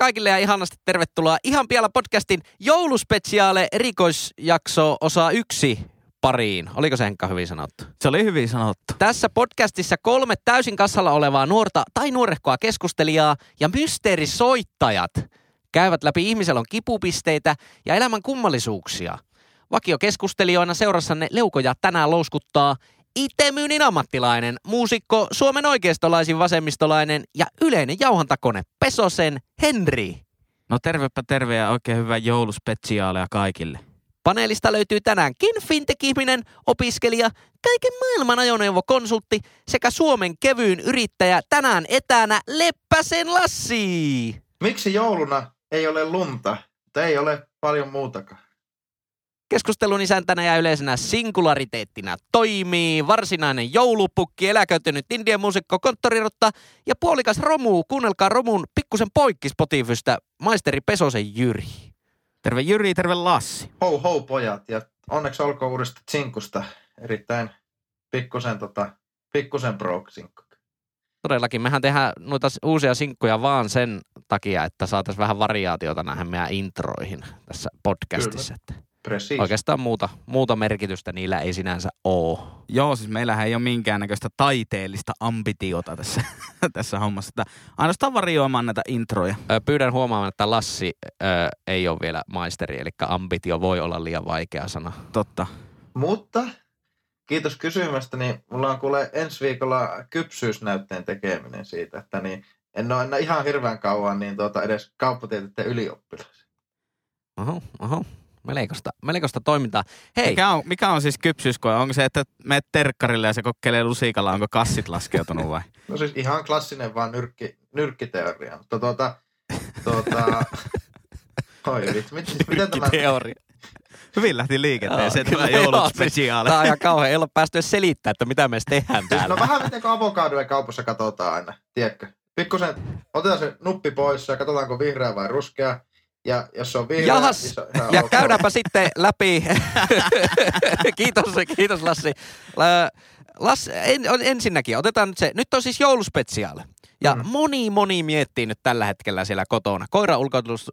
Kaikille ja ihanasti tervetuloa ihan pian podcastin jouluspesiaale erikoisjakso osa yksi pariin. Oliko se Henkka hyvin sanottu? Se oli hyvin sanottu. Tässä podcastissa kolme täysin kassalla olevaa nuorta tai nuorehkoa keskustelijaa ja mysteerisoittajat käyvät läpi ihmisellä on kipupisteitä ja elämän kummallisuuksia. Vakiokeskustelijoina seurassanne leukoja tänään louskuttaa Itemyynin ammattilainen, muusikko, Suomen oikeistolaisin vasemmistolainen ja yleinen jauhantakone Pesosen Henri. No tervepä terve ja oikein hyvää jouluspesiaalia kaikille. Paneelista löytyy tänäänkin fintech-ihminen, opiskelija, kaiken maailman ajoneuvokonsultti sekä Suomen kevyyn yrittäjä tänään etänä Leppäsen Lassi. Miksi jouluna ei ole lunta, mutta ei ole paljon muutakaan? Keskustelun isäntänä ja yleisenä singulariteettina toimii varsinainen joulupukki, eläköitynyt indian muusikko, konttorirotta ja puolikas romu. Kuunnelkaa romun pikkusen poikki Spotifystä, maisteri Pesosen Jyri. Terve Jyri, terve Lassi. Hou hou pojat ja onneksi olkoon uudesta sinkusta. Erittäin pikkusen, tota, pikkusen broke-sinkku. Todellakin, mehän tehdään noita uusia sinkkuja vaan sen takia, että saataisiin vähän variaatiota näihin meidän introihin tässä podcastissa. Kyllä. Precis. Oikeastaan muuta, muuta merkitystä niillä ei sinänsä ole. Joo, siis meillähän ei ole minkäännäköistä taiteellista ambitiota tässä, tässä hommassa. Että ainoastaan varioimaan näitä introja. Pyydän huomaamaan, että Lassi ö, ei ole vielä maisteri, eli ambitio voi olla liian vaikea sana. Totta. Mutta kiitos kysymästä, niin mulla on kuule ensi viikolla kypsyysnäytteen tekeminen siitä, että niin en ole enää ihan hirveän kauan niin tuota edes kauppatieteiden ylioppilas. Oho, oho. Melkoista, melkoista toimintaa. Hei. Mikä on, mikä on siis kypsyyskoe? Onko se, että menet terkkarille ja se kokeilee lusikalla, onko kassit laskeutunut vai? No siis ihan klassinen vaan nyrkki, nyrkkiteoria. Mutta tuota, tuota, oi vitsi, mit, miten tämä... Nyrkkiteoria. Hyvin lähti liikenteeseen tämä jouluspesiaali. Tämä on ihan kauhean. Ei ole päästy edes selittämään, että mitä me tehdään Siis täällä. no vähän miten avokadoja kaupassa katsotaan aina, tiedätkö? Pikkusen otetaan se nuppi pois ja katsotaanko vihreä vai ruskea. Ja jos se on vihreä, Jahas, niin se on ja ok. käydäänpä sitten läpi. kiitos, kiitos Lassi. Lassi, en, ensinnäkin otetaan nyt se, nyt on siis jouluspesiaali. Ja Mm. moni, moni miettii nyt tällä hetkellä siellä kotona, koira ulkoilutus,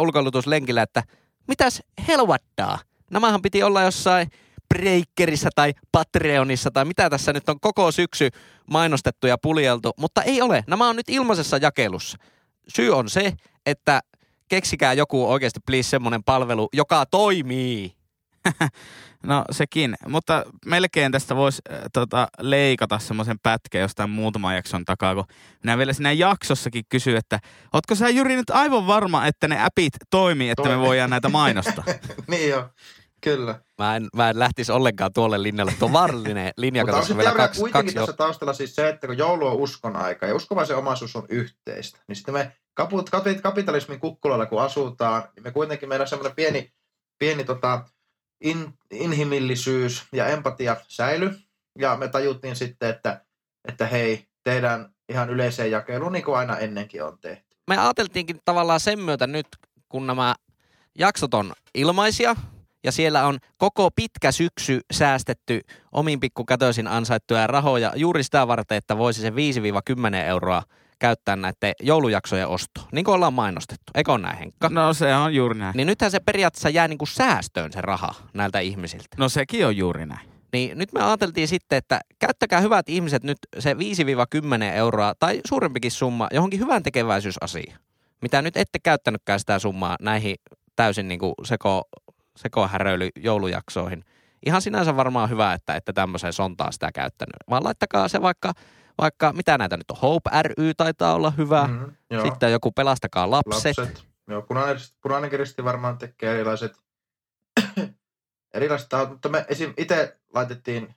ulkoilutuslenkillä, että mitäs helvattaa? Nämähän piti olla jossain Breakerissä tai Patreonissa tai mitä tässä nyt on koko syksy mainostettu ja puljeltu, mutta ei ole. Nämä on nyt ilmaisessa jakelussa. Syy on se, että keksikää joku oikeasti please semmoinen palvelu, joka toimii. No sekin, mutta melkein tästä voisi äh, tota, leikata semmoisen pätkän jostain muutaman jakson takaa, kun minä vielä siinä jaksossakin kysyin, että ootko sä Jyri nyt aivan varma, että ne appit toimii, että me Toimii. voidaan näitä mainostaa? niin joo, kyllä. Mä en, mä en lähtisi ollenkaan tuolle linjalle. Tuo vaarallinen linja, Mutta on sitten vielä kaksi, kuitenkin kaksi tässä taustalla siis se, että kun joulu on uskon aika ja uskovaisen omaisuus on yhteistä, niin sitten me kapitalismin kukkulalla kun asutaan, niin me kuitenkin meillä on semmoinen pieni, pieni tota, in, inhimillisyys ja empatia säily. Ja me tajuttiin sitten, että, että hei, tehdään ihan yleiseen jakeluun niin kuin aina ennenkin on tehty. me ajateltiinkin tavallaan sen myötä nyt, kun nämä jaksot on ilmaisia ja siellä on koko pitkä syksy säästetty omin pikkukätöisin ansaittuja rahoja juuri sitä varten, että voisi se 5-10 euroa käyttää näiden joulujaksojen ostoon. Niin kuin ollaan mainostettu. Eikö ole näin, Henkka? No se on juuri näin. Niin nythän se periaatteessa jää niin kuin säästöön se raha näiltä ihmisiltä. No sekin on juuri näin. Niin nyt me ajateltiin sitten, että käyttäkää hyvät ihmiset nyt se 5-10 euroa tai suurempikin summa johonkin hyvän tekeväisyysasiaan. Mitä nyt ette käyttänytkään sitä summaa näihin täysin niin kuin seko, sekohäröily joulujaksoihin. Ihan sinänsä varmaan hyvä, että ette tämmöiseen sontaa sitä käyttänyt. Vaan laittakaa se vaikka, vaikka mitä näitä nyt on, Hope ry taitaa olla hyvä. Mm, joo. Sitten joku Pelastakaa lapset. lapset. Joo, punainen, punainen kiristi varmaan tekee erilaiset, erilaiset tahot, mutta me esim. itse laitettiin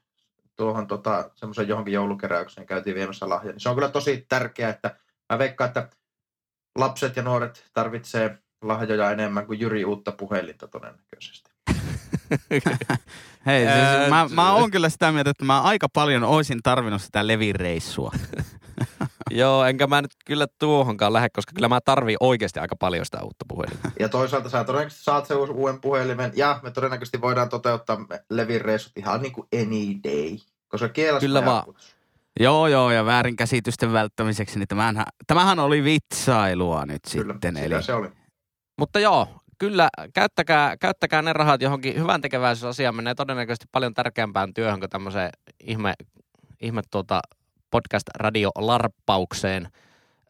tuohon tota, semmoisen johonkin joulukeräykseen, käytiin viemässä lahja. Niin se on kyllä tosi tärkeää, että mä veikkaan, että lapset ja nuoret tarvitsee lahjoja enemmän kuin Jyri uutta puhelinta todennäköisesti. Hei, siis mä, mä oon kyllä sitä mieltä, että mä aika paljon oisin tarvinnut sitä Levin-reissua. Joo, enkä mä nyt kyllä tuohonkaan lähde, koska kyllä mä tarviin oikeasti aika paljon sitä uutta puhelinta. Ja toisaalta sä todennäköisesti saat sen uuden puhelimen, ja me todennäköisesti voidaan toteuttaa Levin reissut ihan niin kuin any day, koska kielas Kyllä vaan. Joo, joo, ja väärinkäsitysten välttämiseksi, niin tämähän, tämähän oli vitsailua nyt Kyllä, sitten. Eli, se oli. Mutta joo, kyllä käyttäkää, käyttäkää ne rahat johonkin hyvän tekeväisyysasiaan. Menee todennäköisesti paljon tärkeämpään työhön kuin tämmöiseen ihme, ihme tuota podcast-radio-larppaukseen.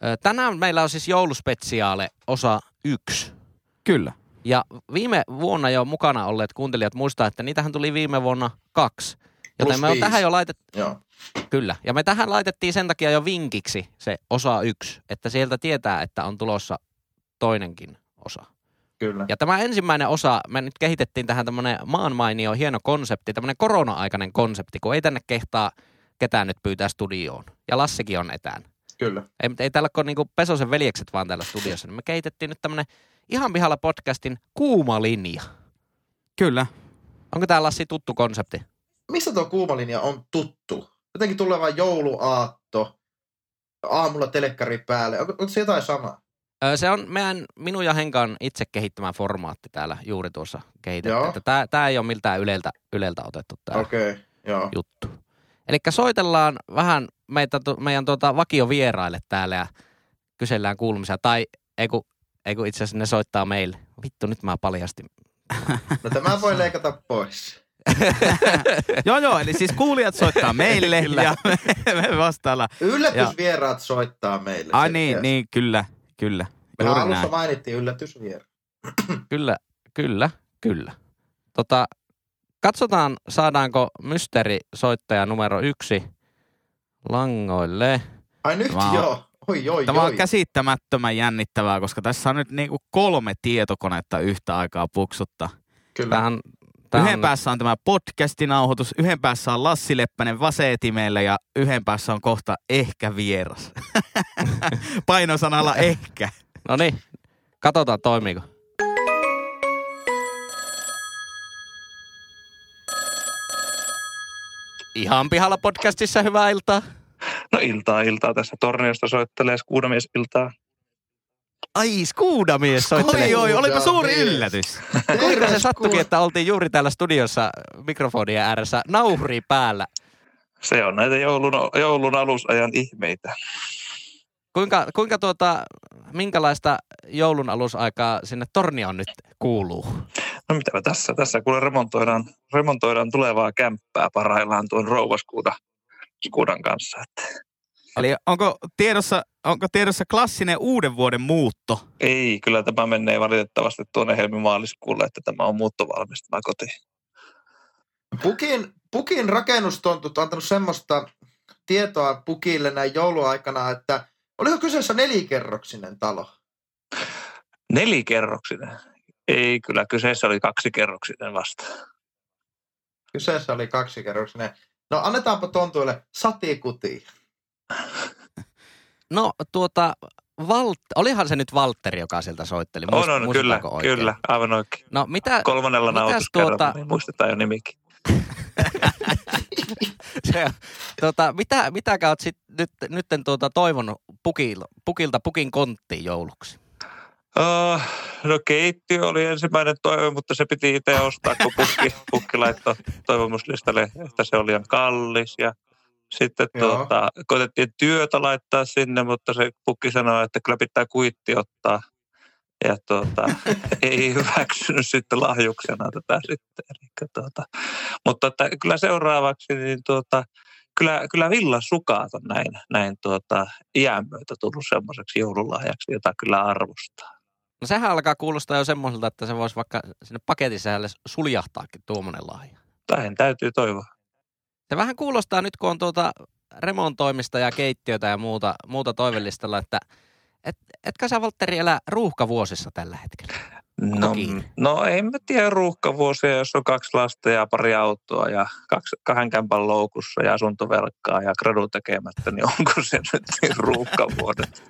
Ö, Tänään meillä on siis jouluspesiaale osa yksi. kyllä. Ja viime vuonna jo mukana olleet kuuntelijat muistaa, että niitähän tuli viime vuonna kaksi. Joten Plus me on tähän jo laitettu, Joo. kyllä. Ja me tähän laitettiin sen takia jo vinkiksi se osa yksi, että sieltä tietää, että on tulossa toinenkin osa. Kyllä. Ja tämä ensimmäinen osa, me nyt kehitettiin tähän tämmöinen maanmainio, hieno konsepti, tämmöinen korona-aikainen konsepti, kun ei tänne kehtaa ketään nyt pyytää studioon. Ja Lassikin on etään. Kyllä. Ei, ei täällä ole niinku Pesosen veljekset vaan täällä studiossa. Niin me kehitettiin nyt tämmöinen ihan pihalla podcastin kuuma linja. Kyllä. Onko tää Lassi tuttu konsepti? Mistä tuo kuumalinja on tuttu? Jotenkin tulee vaan jouluaatto, aamulla telekkari päälle. Onko, onko se jotain samaa? Se on meidän, minun ja Henkan itse kehittämä formaatti täällä juuri tuossa kehitetty. Joo. Että tää, tää ei ole miltään yleltä, yleltä otettu tää Okei, okay, joo. juttu. Eli soitellaan vähän meitä, meidän tuota vakiovieraille täällä ja kysellään kuulumisia. Tai ei kun, ei kun itse asiassa ne soittaa meille. Vittu, nyt mä paljastin. No tämä voi leikata pois. joo, joo, eli siis kuulijat soittaa meille Kyllä. ja me, me vastaillaan. Yllätysvieraat soittaa meille. Ai niin, niin, kyllä, kyllä. Mehän Juuri alussa näin. mainittiin yllätysvieraat. Kyllä, kyllä, kyllä. Tota, katsotaan, saadaanko mysteerisoittaja numero yksi langoille. Ai nyt Tämä on- joo. Oi, oi, Tämä oi. on käsittämättömän jännittävää, koska tässä on nyt niinku kolme tietokonetta yhtä aikaa puksutta. Kyllä. Tää on, tää Yhden on, päässä on tämä podcastinauhoitus, yhden päässä on Lassi Leppänen vaseetimellä ja yhden päässä on kohta ehkä vieras. Painosanalla ehkä. No niin, katsotaan toimiiko. Ihan pihalla podcastissa hyvää iltaa. No iltaa, iltaa. Tässä Torniosta soittelee Skuudamies iltaa. Ai, skuudamies soittelee. Oi, oi, olipa suuri yllätys. Kuinka se sattukin, että oltiin juuri täällä studiossa mikrofonien ääressä nauhuri päällä? Se on näitä joulun, joulun alusajan ihmeitä. Kuinka, kuinka tuota, minkälaista joulun alusaikaa sinne Tornioon nyt kuuluu? No mitä tässä, tässä kun remontoidaan, remontoidaan tulevaa kämppää parhaillaan tuon rouvaskuuda Skuudan kanssa. Että Eli onko tiedossa, onko tiedossa klassinen uuden vuoden muutto? ei, kyllä tämä menee valitettavasti tuonne helmimaaliskuulle, että tämä on muuttovalmis tämä koti. Pukin, Pukin rakennustontut on antanut semmoista tietoa Pukille näin jouluaikana, että oliko kyseessä nelikerroksinen talo? Nelikerroksinen. Ei, kyllä kyseessä oli kaksikerroksinen vasta. Kyseessä oli kaksikerroksinen. No annetaanpa tontuille satikuti. No tuota, Valt, olihan se nyt Valtteri, joka sieltä soitteli. On, Muist- on, kyllä, muistetaanko oikein? kyllä, aivan oikein. No mitä, Kolmannella mitäs nauhoituskerralla, tuota- niin muistetaan jo nimikin. se, tuota, mitä, mitä oot sit nyt, nytten tuota toivonut pukilta, pukilta pukin konttiin jouluksi? Uh, no keittiö oli ensimmäinen toive, mutta se piti itse ostaa, kun pukki, pukki laittoi toivomuslistalle, että se oli liian kallis. Ja sitten Joo. tuota, koitettiin työtä laittaa sinne, mutta se pukki sanoi, että kyllä pitää kuitti ottaa. Ja tuota, ei hyväksynyt sitten lahjuksena tätä sitten. Eli tuota, mutta että kyllä seuraavaksi, niin tuota, kyllä, kyllä villasukat on näin, näin tuota, iän myötä tullut semmoiseksi joululahjaksi, jota kyllä arvostaa. No sehän alkaa kuulostaa jo semmoiselta, että se voisi vaikka sinne paketin sisälle suljahtaakin tuommoinen lahja. Tähän täytyy toivoa. Se vähän kuulostaa nyt, kun on tuota remontoimista ja keittiötä ja muuta, muuta toivellistalla, että et, etkö sä Valtteri elä ruuhkavuosissa tällä hetkellä? No, kiinni? no en mä tiedä ruuhkavuosia, jos on kaksi lasta ja pari autoa ja kaksi, kahden kämpän loukussa ja asuntovelkaa ja gradu tekemättä, niin onko se nyt niin ruuhkavuodet?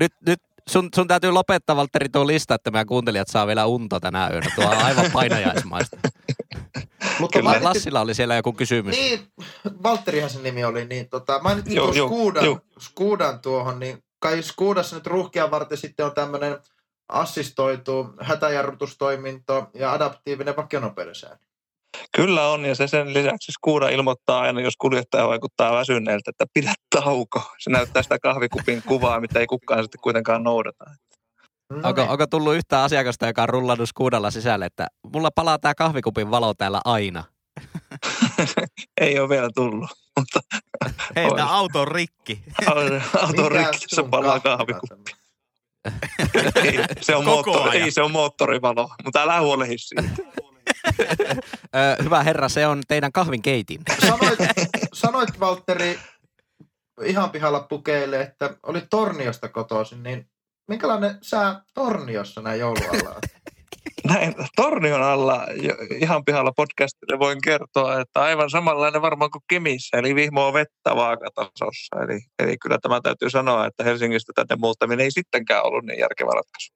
Nyt, nyt sun, sun täytyy lopettaa Valtteri tuo lista, että meidän kuuntelijat saa vielä unta tänä yönä. Tuo on aivan painajaismaista. Mutta Kyllä. Lassilla oli siellä joku kysymys. niin, Valtterihan sen nimi oli, niin tota, mainittiin Joo, tuon Skuudan. Skuudan tuohon, niin kai Skuudassa nyt ruuhkia varten sitten on tämmöinen assistoitu hätäjarrutustoiminto ja adaptiivinen vakionopeudensäännö. Kyllä on, ja se sen lisäksi Skuuda ilmoittaa aina, jos kuljettaja vaikuttaa väsyneeltä, että pidä tauko. Se näyttää sitä kahvikupin kuvaa, mitä ei kukaan sitten kuitenkaan noudata. No Onko, niin. onko tullut yhtään asiakasta, joka on rullannut skuudalla sisälle, että mulla palaa tää kahvikupin valo täällä aina? Ei ole vielä tullut, mutta Hei, tää auto on rikki. auto on rikki, se palaa kahvikuppi? Ei, se on, Koko moottori, ajan. ei, se on moottorivalo, mutta älä huolehi siitä. Hyvä herra, se on teidän kahvinkeitin. Sanoit, sanoit Valtteri ihan pihalla pukeille, että oli Torniosta kotoisin, niin minkälainen sää Torniossa näin joulualla on? Näin Tornion alla ihan pihalla podcastille voin kertoa, että aivan samanlainen varmaan kuin Kemissä, eli vihmoa vettä vaakatasossa. Eli, eli kyllä tämä täytyy sanoa, että Helsingistä tänne muuttaminen ei sittenkään ollut niin järkevä ratkaisu.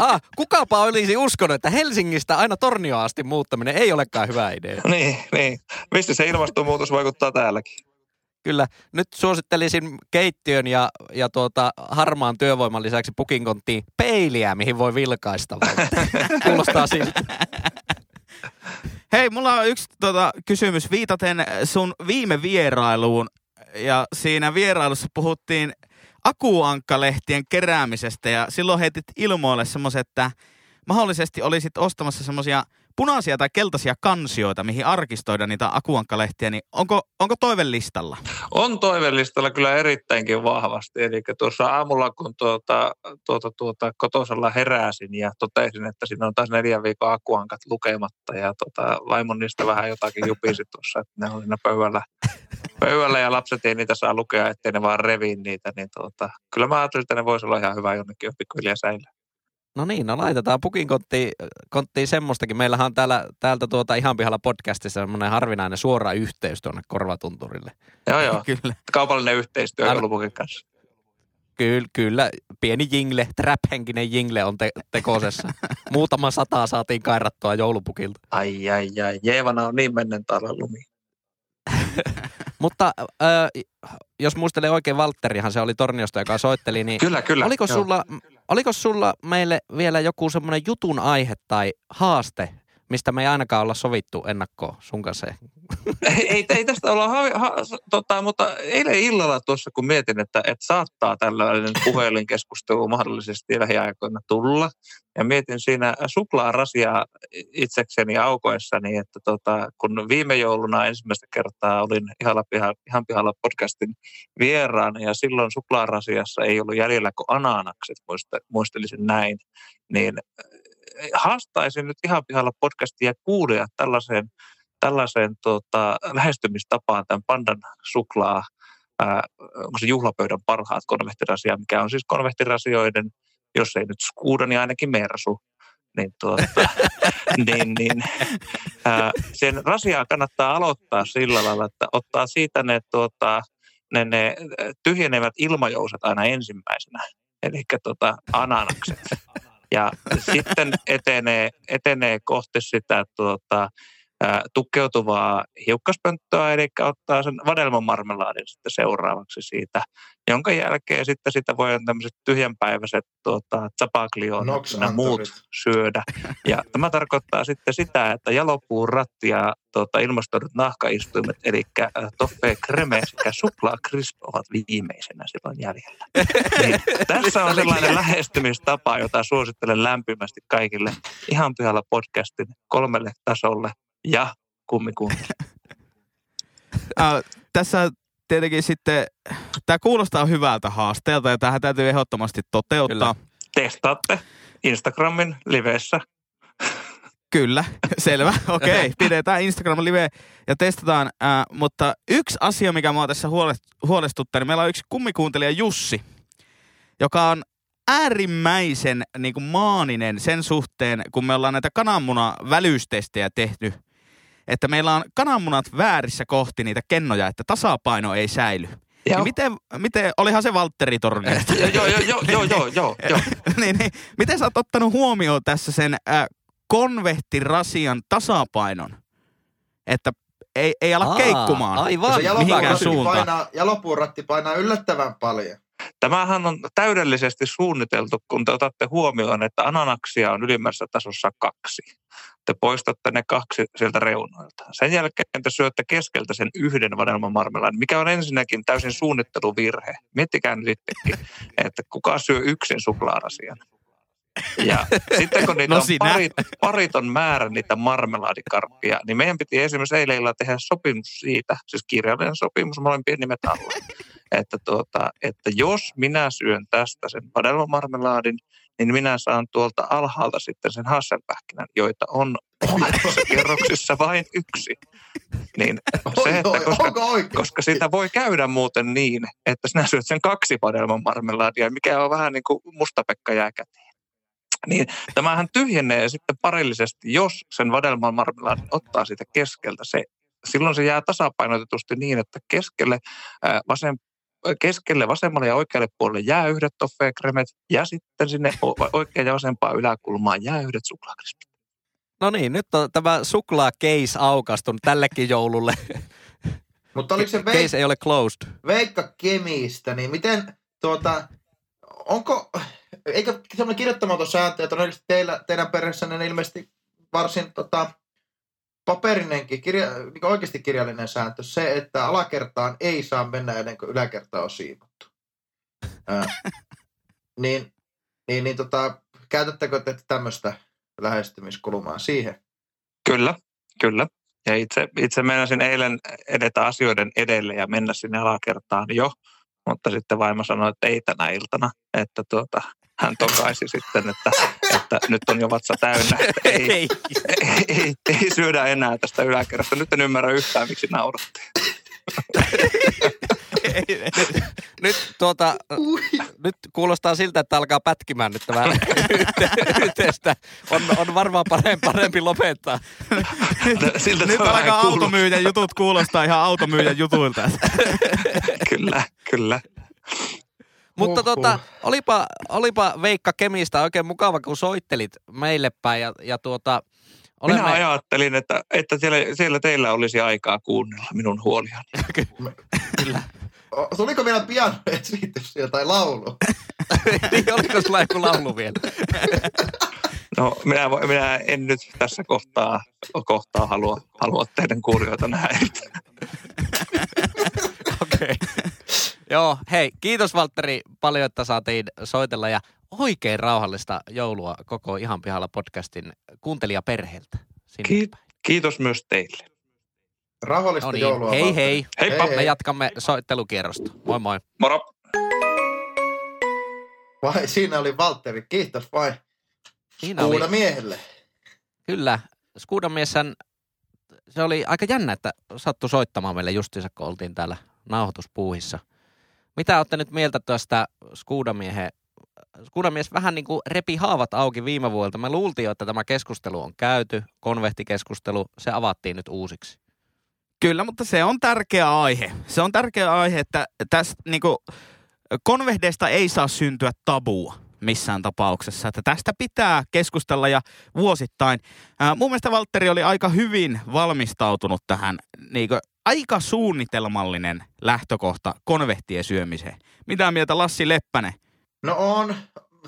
ah, kukapa olisi uskonut, että Helsingistä aina Tornioon asti muuttaminen ei olekaan hyvä idea. Niin, niin. Mistä se ilmastonmuutos vaikuttaa täälläkin? Kyllä, nyt suosittelisin keittiön ja, ja tuota, harmaan työvoiman lisäksi pukinkonttiin peiliä, mihin voi vilkaista. Kuulostaa siltä. Hei, mulla on yksi tota, kysymys viitaten sun viime vierailuun. Ja siinä vierailussa puhuttiin akuankkalehtien keräämisestä ja silloin heitit ilmoille semmoisen, että mahdollisesti olisit ostamassa semmoisia punaisia tai keltaisia kansioita, mihin arkistoida niitä akuankkalehtiä, niin onko, onko toivellistalla? On toivellistalla kyllä erittäinkin vahvasti. Eli tuossa aamulla, kun tuota, tuota, tuota, kotosalla heräsin ja totesin, että siinä on taas neljän viikon akuankat lukematta ja tuota, vaimon niistä vähän jotakin jupisi tuossa, että ne on pöydällä, pöydällä ja lapset ei niitä saa lukea, ettei ne vaan revi niitä, niin tuota, kyllä mä ajattelin, että ne voisi olla ihan hyvä jonnekin jo pikkuhiljaa säilyä. No niin, no laitetaan pukinkonttiin konttiin semmoistakin. Meillähän on täällä, täältä tuota ihan pihalla podcastissa semmoinen harvinainen suora yhteys tuonne korvatunturille. Joo, joo. Kyllä. Kaupallinen yhteistyö Älä- joulupukin kanssa. Kyllä, kyllä. Pieni jingle, trap-henkinen jingle on te- tekosessa. Muutama sata saatiin kairattua joulupukilta. Ai, ai, ai. Jeevana on niin mennen talven lumi. Mutta äh, jos muistelee oikein, Valtterihan se oli Torniosta, joka soitteli, niin Kyllä, kyllä. oliko Joo. sulla, oliko sulla meille vielä joku semmoinen jutun aihe tai haaste, mistä me ei ainakaan olla sovittu ennakkoon sun kanssa? ei, ei, tästä olla, ha, ha, tota, mutta eilen illalla tuossa kun mietin, että, että saattaa tällainen puhelinkeskustelu mahdollisesti lähiaikoina tulla. Ja mietin siinä suklaarasiaa itsekseni aukoessani, että tota, kun viime jouluna ensimmäistä kertaa olin ihalla piha, ihan pihalla podcastin vieraana ja silloin suklaarasiassa ei ollut jäljellä kuin ananakset, muistelisin näin, niin haastaisin nyt ihan pihalla podcastia kuulijat tällaiseen tällaiseen tota, lähestymistapaan tämän pandan suklaa, ää, onko se juhlapöydän parhaat konvehtirasia, mikä on siis konvehtirasioiden, jos ei nyt Skuuda, niin ainakin Mersu. Niin, tuota, niin, niin ää, sen rasiaa kannattaa aloittaa sillä lailla, että ottaa siitä ne, tuota, ne, ne tyhjenevät ilmajouset aina ensimmäisenä, eli tota, ananakset. Ja sitten etenee, etenee kohti sitä tuota, tukkeutuvaa hiukkaspönttöä, eli ottaa sen vadelmamarmelaadin sitten seuraavaksi siitä, jonka jälkeen sitten sitä voi tämmöiset tyhjänpäiväiset tuota, ja muut syödä. Ja tämä tarkoittaa sitten sitä, että jalopuun ratti ja tuota, ilmastoidut nahkaistuimet, eli toffee creme sekä suklaa crisp ovat viimeisenä silloin jäljellä. Niin, tässä on sellainen lähestymistapa, jota suosittelen lämpimästi kaikille ihan pihalla podcastin kolmelle tasolle ja kummikuuntele. Äh, tässä tietenkin sitten, tämä kuulostaa hyvältä haasteelta ja tähän täytyy ehdottomasti toteuttaa. Kyllä, Testaatte Instagramin liveissä. Kyllä selvä. Okei, okay. pidetään Instagram live ja testataan. Äh, mutta yksi asia, mikä mua tässä huole- huolestuttaa, niin meillä on yksi kummikuuntelija Jussi, joka on äärimmäisen niin kuin maaninen sen suhteen, kun me ollaan näitä kananmuna-välyystestejä tehty, että meillä on kananmunat väärissä kohti niitä kennoja, että tasapaino ei säily. Joo. Niin miten, miten, olihan se Valtteri Torniosta. Joo, joo, joo, joo, joo, joo, joo. niin, niin, miten sä oot ottanut huomioon tässä sen äh, konvehtirasian tasapainon? Että ei, ei ala Aa, keikkumaan. aivan. Se Mihinkään jalopuun ratti, painaa, jalopuun ratti painaa yllättävän paljon. Tämähän on täydellisesti suunniteltu, kun te otatte huomioon, että ananaksia on ylimmässä tasossa kaksi. Te poistatte ne kaksi sieltä reunoilta. Sen jälkeen te syötte keskeltä sen yhden vadelmamarmelaan, mikä on ensinnäkin täysin suunnitteluvirhe. Miettikää nyt itsekin, että kuka syö yksin suklaarasian. Ja sitten kun niitä No on parit, pariton määrä niitä marmelaadikarppia, niin meidän piti esimerkiksi eilen illalla tehdä sopimus siitä, siis kirjallinen sopimus molempien nimet alla, että, tuota, että jos minä syön tästä sen vadelmamarmelaadin, niin minä saan tuolta alhaalta sitten sen hasselpähkinän, joita on molemmissa kerroksissa vain yksi. Niin se, että koska, koska siitä voi käydä muuten niin, että sinä syöt sen kaksi vadelmamarmelaadia, mikä on vähän niin kuin mustapekka jää käteen. Niin tämähän tyhjenee sitten parillisesti, jos sen vadelmamarmelaadin ottaa siitä keskeltä se. Silloin se jää tasapainotetusti niin, että keskelle, ää, vasem, keskelle vasemmalle ja oikealle puolelle jää yhdet toffeekremet ja sitten sinne oikean ja vasempaan yläkulmaan jää yhdet suklaakrispit. No niin, nyt on tämä suklaa-case aukastunut tällekin joululle. Mutta oliko se Veik- Case ei ole closed. Veikka Kemistä, niin miten tuota, onko, eikö semmoinen kirjoittamaton sääntö, että todennäköisesti teillä, teidän perheessänne on ilmeisesti varsin tota, paperinenkin, kirja, niin oikeasti kirjallinen sääntö, se, että alakertaan ei saa mennä ennen kuin yläkerta on siivottu. Ää, niin, niin, niin tota, käytättekö te tämmöistä lähestymiskulmaa siihen? Kyllä, kyllä. Ja itse, itse meinasin eilen edetä asioiden edelle ja mennä sinne alakertaan jo, mutta sitten vaimo sanoi, että ei tänä iltana, että tuota, hän tokaisi sitten, että, että nyt on jo vatsa täynnä, että ei, Ei. ei, ei, ei syödä enää tästä yläkerrasta. Nyt en ymmärrä yhtään, miksi naurattiin. nyt, nyt, tuota, nyt kuulostaa siltä, että alkaa pätkimään nyt tämä yhte- yhteistä. On, on varmaan parempi, parempi lopettaa. Siltä Nyt alkaa automyyjän jutut kuulostaa ihan automyyjän jutuilta. Kyllä, kyllä. Mutta tota, olipa, olipa Veikka Kemistä oikein mukava, kun soittelit meille päin. Ja, ja tuota, olemme... Minä ajattelin, että, että siellä, siellä teillä olisi aikaa kuunnella minun huoliani. Kyllä. Tuliko vielä pian esitys tai laulu? niin, oliko sulla joku laulu vielä? No, minä, minä en nyt tässä kohtaa, kohtaa halua, halua teidän kuulijoita häiritä. Okei. Joo, hei, kiitos Valtteri paljon, että saatiin soitella ja oikein rauhallista joulua koko Ihan pihalla podcastin kuuntelijaperheeltä. Päin. Kiitos myös teille. Rauhallista No niin, joulua. hei Valtteri. hei. Heippa. Hei, Me jatkamme soittelukierrosta. Moi moi. Moro! Vai siinä oli Valtteri, kiitos vain. Siinä oli, miehelle. kyllä, Skuudan mieshän, se oli aika jännä, että sattui soittamaan meille justiinsa, kun oltiin täällä nauhoituspuuhissa. Mitä olette nyt mieltä tuosta Skuudamiehen Skuudamies vähän niin kuin repi haavat auki viime vuodelta. Me luultiin että tämä keskustelu on käyty, konvehtikeskustelu, se avattiin nyt uusiksi. Kyllä, mutta se on tärkeä aihe. Se on tärkeä aihe, että tästä niinku, konvehdeista ei saa syntyä tabua missään tapauksessa. Että tästä pitää keskustella ja vuosittain. Ää, mun mielestä Valtteri oli aika hyvin valmistautunut tähän niinku, aika suunnitelmallinen lähtökohta konvehtien syömiseen. Mitä mieltä Lassi Leppänen? No on.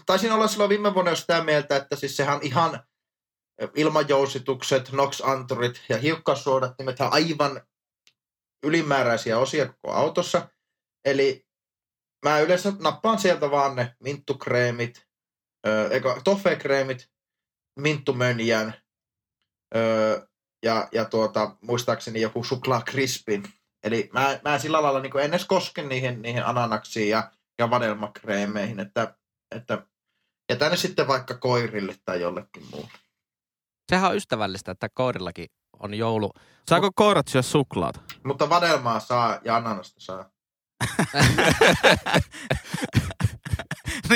Taisin olla silloin viime vuonna jo sitä mieltä, että siis sehän ihan ilmajousitukset, NOx-anturit ja hiukkassuodattimet on aivan ylimääräisiä osia koko autossa. Eli mä yleensä nappaan sieltä vaan ne minttukreemit, eikö, toffeekreemit, minttumönjän ja, ja tuota, muistaakseni joku suklaakrispin. Eli mä, mä en sillä lailla niin en edes koske niihin, niihin ananaksiin ja, ja vadelmakreemeihin, että, että jätän ne sitten vaikka koirille tai jollekin muulle. Sehän on ystävällistä, että koirillakin on joulu. Saako koirat syö suklaata? Mutta vadelmaa saa ja ananasta saa.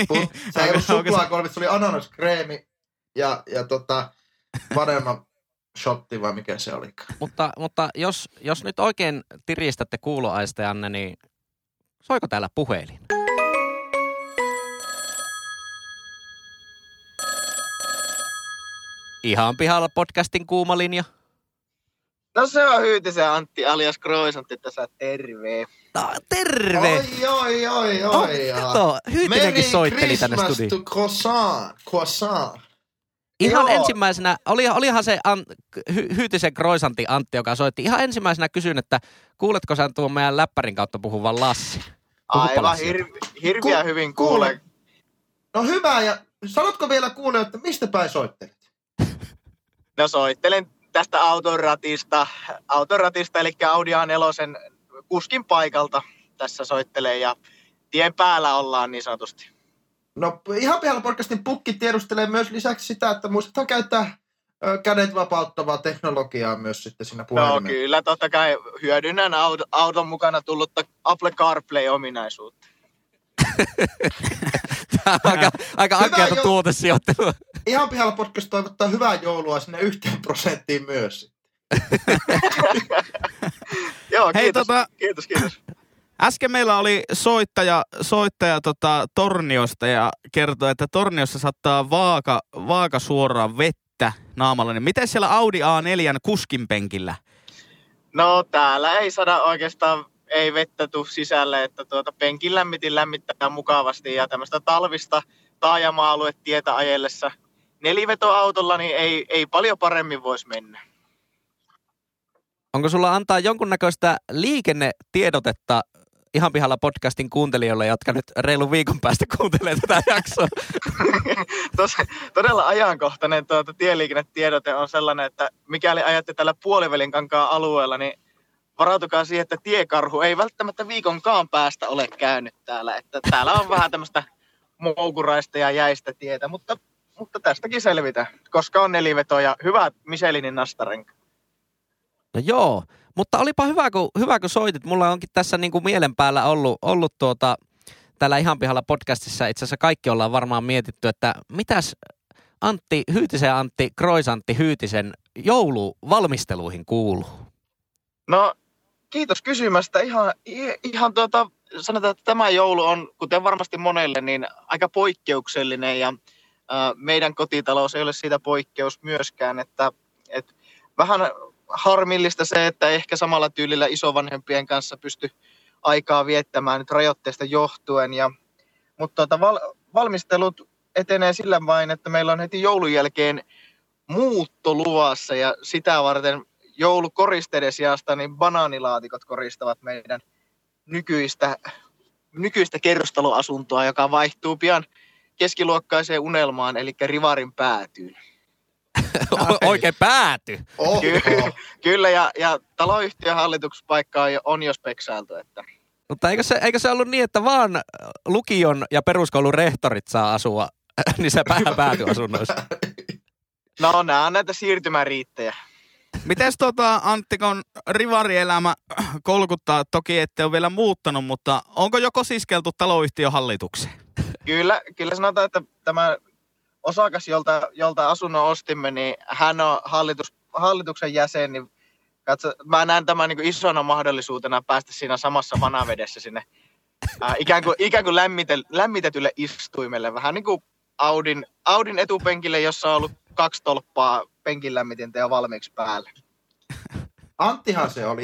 Kun se ei ollut suklaakolmit, se oli ananaskreemi ja, ja tota, vadelma shotti vai mikä se oli. Mutta, mutta jos, jos nyt oikein tiristätte kuuloaistejanne, niin soiko täällä puhelin? Ihan pihalla podcastin kuuma linja. No se on Hyytisen Antti alias Kroisantti tässä terve. No, terve! Oi, oi, oi, Oh, oi. kato, Hyytinenkin Merry soitteli tänne Christmas studioon. to croissant. Croissant. Ihan Joo. ensimmäisenä, oli, olihan se an, hy, Hyytisen Kroisantti Antti, joka soitti. Ihan ensimmäisenä kysyn, että kuuletko sä tuon meidän läppärin kautta puhuvan Lassi? Puhupa Aivan Lassi. hir, hirviä Ku- hyvin kuule. kuule. No hyvä, ja sanotko vielä kuulijoille, että mistä päin soittelet? No soittelen tästä autoratista, autoratista eli Audi A4 kuskin paikalta tässä soittelee ja tien päällä ollaan niin sanotusti. No ihan pihalla podcastin pukki tiedustelee myös lisäksi sitä, että muistathan käyttää kädet vapauttavaa teknologiaa myös sitten siinä No puhelimella. kyllä, totta kai hyödynnän auto, auton mukana tullutta Apple CarPlay-ominaisuutta. Tämä on aika, aika ankeata jo- tuotesijoittelua. Ihan pihalla podcast toivottaa hyvää joulua sinne yhteen prosenttiin myös. Joo, Hei, kiitos, tota- kiitos, kiitos. Äsken meillä oli soittaja, soittaja tota, Torniosta ja kertoi, että Torniossa saattaa vaaka, vaaka suoraan vettä naamalla. Niin miten siellä Audi A4 kuskin penkillä? No täällä ei saada oikeastaan ei vettä tuu sisälle, että tuota penkin lämmitin lämmittää mukavasti ja tämmöistä talvista taajama-aluetietä ajellessa nelivetoautolla niin ei, ei paljon paremmin voisi mennä. Onko sulla antaa jonkunnäköistä liikennetiedotetta ihan pihalla podcastin kuuntelijoille, jotka nyt reilun viikon päästä kuuntelee tätä jaksoa? Tos, todella ajankohtainen tuota, tieliikennetiedote on sellainen, että mikäli ajatte tällä puolivälin kankaan alueella, niin varautukaa siihen, että tiekarhu ei välttämättä viikonkaan päästä ole käynyt täällä. Että täällä on vähän tämmöistä moukuraista ja jäistä tietä, mutta, mutta tästäkin selvitä, koska on neliveto ja hyvät Michelinin nastarenka. No joo, mutta olipa hyvä, kun, hyvä, kun soitit. Mulla onkin tässä niin kuin mielen päällä ollut, ollut tuota, täällä ihan pihalla podcastissa itse asiassa kaikki ollaan varmaan mietitty, että mitäs Antti Hyytisen Antti Kroisantti Hyytisen jouluvalmisteluihin kuuluu? No, kiitos kysymästä. Ihan, ihan tuota, sanotaan, että tämä joulu on, kuten varmasti monelle, niin aika poikkeuksellinen ja ää, meidän kotitalous ei ole siitä poikkeus myöskään, että, että vähän harmillista se, että ehkä samalla tyylillä isovanhempien kanssa pysty aikaa viettämään nyt rajoitteista johtuen. Ja, mutta tuota, val, valmistelut etenee sillä vain, että meillä on heti joulun jälkeen muutto luvassa ja sitä varten joulukoristeiden sijasta niin banaanilaatikot koristavat meidän nykyistä, nykyistä kerrostaloasuntoa, joka vaihtuu pian keskiluokkaiseen unelmaan, eli Rivarin päätyyn. Oikein pääty. Oho. Kyllä, kyllä ja, ja taloyhtiön hallituspaikka on jo, on jo speksailtu. Että. Mutta eikö se, eikö se ollut niin, että vaan lukion ja peruskoulun rehtorit saa asua niissä pää- päätyasunnoissa? No, nämä on näitä siirtymäriittejä. Mites tota Anttikon rivarielämä kolkuttaa, toki ette ole vielä muuttanut, mutta onko joko siskeltu taloyhtiön hallitukseen? Kyllä, kyllä sanotaan, että tämä osakas, jolta, jolta asunnon ostimme, niin hän on hallitus, hallituksen jäsen, niin katso, mä näen tämän niin isona mahdollisuutena päästä siinä samassa vanavedessä sinne ää, ikään kuin, ikään kuin lämmitel, lämmitetylle istuimelle, vähän niin kuin Audin, Audin etupenkille, jossa on ollut kaksi tolppaa penkin lämmitintä jo valmiiksi päällä. Anttihan se oli.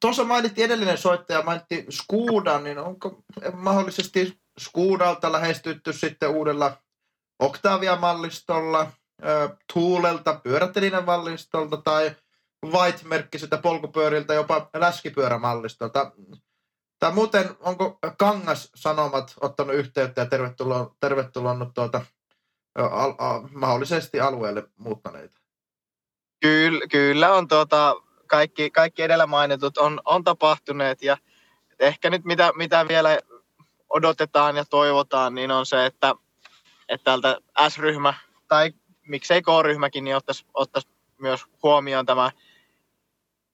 Tuossa mainittiin edellinen soittaja, mainittiin Skuudan, niin onko mahdollisesti Skuudalta lähestytty sitten uudella Octavia-mallistolla, Tuulelta pyörätelinen mallistolta tai White-merkkiseltä polkupyöriltä jopa läskipyörämallistolta. Tai muuten, onko Kangas Sanomat ottanut yhteyttä ja tervetuloa, tervetuloa tuota, al, a, mahdollisesti alueelle muuttaneita? Kyllä, kyllä on tuota, kaikki, kaikki edellä mainitut on, on tapahtuneet ja ehkä nyt mitä, mitä vielä odotetaan ja toivotaan, niin on se, että, että täältä S-ryhmä tai miksei K-ryhmäkin, niin ottaisi, ottaisi myös huomioon tämä,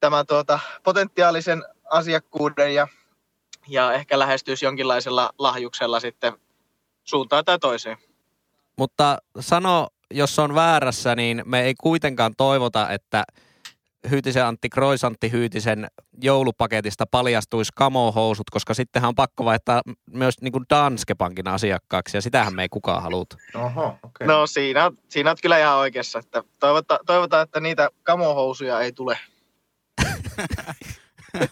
tämä tuota, potentiaalisen asiakkuuden ja, ja ehkä lähestyisi jonkinlaisella lahjuksella sitten suuntaan tai toiseen. Mutta sano, jos on väärässä, niin me ei kuitenkaan toivota, että Hyytisen Antti Kroisantti Hyytisen joulupaketista paljastuisi kamohousut, koska sittenhän on pakko vaihtaa myös niin kuin Danske Bankin asiakkaaksi ja sitähän me ei kukaan haluta. Oho, okei. Okay. No siinä, siinä oot kyllä ihan oikeassa, että toivota, toivotaan, että niitä kamohousuja ei tule.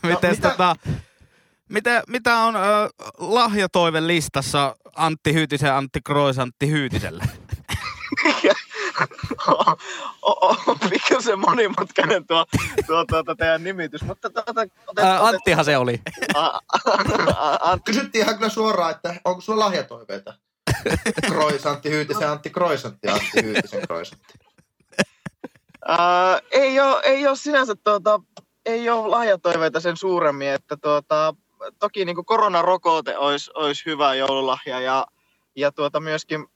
Mites mitä- tota, mitä, mitä on ö, lahjatoive listassa Antti Hyytisen Antti Kroisantti Hyytiselle? o, o, mikä se monimutkainen tuo, tuo tuota teidän nimitys, mutta tuota, otet, Ää, Anttihan se oli. Antti, Kysyttiin ihan kyllä suoraan, että onko sulla lahjatoiveita? Kroisantti Hyytisen Antti Kroisantti Antti Hyytisen Kroisantti. ää, ei, ole, ei ole sinänsä tuota, ei ole lahjatoiveita sen suuremmin, että tuota, toki niin kuin koronarokote olisi, olisi hyvä joululahja ja, ja tuota myöskin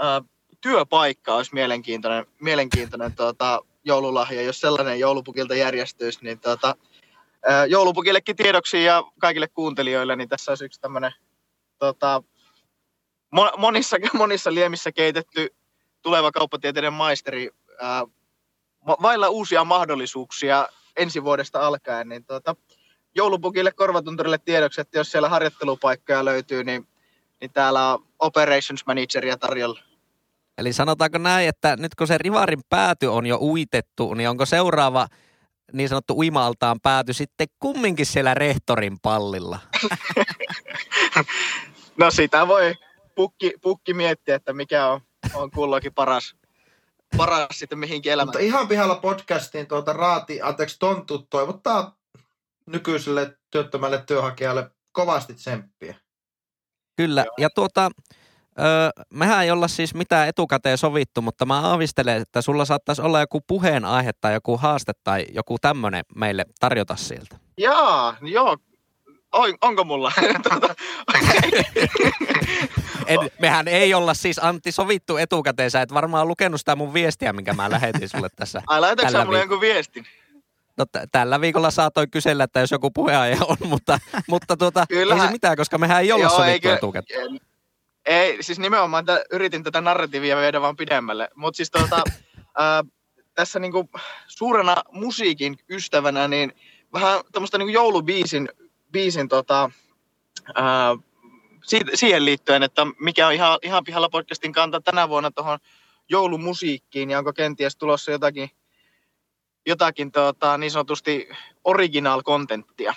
ää, työpaikka olisi mielenkiintoinen, mielenkiintoinen tuota, joululahja, jos sellainen joulupukilta järjestyisi, niin tuota, ää, joulupukillekin tiedoksi ja kaikille kuuntelijoille, niin tässä olisi yksi tämmöinen mo- monissa, monissa liemissä keitetty tuleva kauppatieteiden maisteri ää, va- vailla uusia mahdollisuuksia ensi vuodesta alkaen, niin tuota, joulupukille korvatunturille tiedoksi, että jos siellä harjoittelupaikkoja löytyy, niin, niin täällä on operations manageria tarjolla. Eli sanotaanko näin, että nyt kun se rivarin pääty on jo uitettu, niin onko seuraava niin sanottu uimaaltaan pääty sitten kumminkin siellä rehtorin pallilla? No sitä voi pukki, pukki miettiä, että mikä on, on kullakin paras, paras sitten mihinkin elämään. Mutta ihan pihalla podcastiin tuota Raati, anteeksi Tonttu, toivottaa nykyiselle työttömälle työnhakijalle kovasti tsemppiä. Kyllä, ja tuota, ö, mehän ei olla siis mitään etukäteen sovittu, mutta mä aavistelen, että sulla saattaisi olla joku puheenaihe tai joku haaste tai joku tämmöinen meille tarjota sieltä. Jaa, joo. Oi, onko mulla? Tuota, En, mehän ei olla siis Antti sovittu etukäteen, sä et varmaan lukenut sitä mun viestiä, minkä mä lähetin sulle tässä. Ai laitatko sä mulle jonkun viestin? No, t- tällä viikolla saatoin kysellä, että jos joku puheenaihe on, mutta, mutta tuota, ei Kyllähän- se mitään, koska mehän ei olla Joo, sovittu etukäteen. Ei, siis nimenomaan tä, yritin tätä narratiivia viedä vaan pidemmälle. Mutta siis tuota, ää, tässä niinku suurena musiikin ystävänä, niin vähän tämmöistä niinku joulubiisin biisin, tota, ää, si- siihen liittyen, että mikä on ihan, ihan pihalla podcastin kanta tänä vuonna tuohon joulumusiikkiin ja onko kenties tulossa jotakin, jotakin tota, niin sanotusti original contenttia.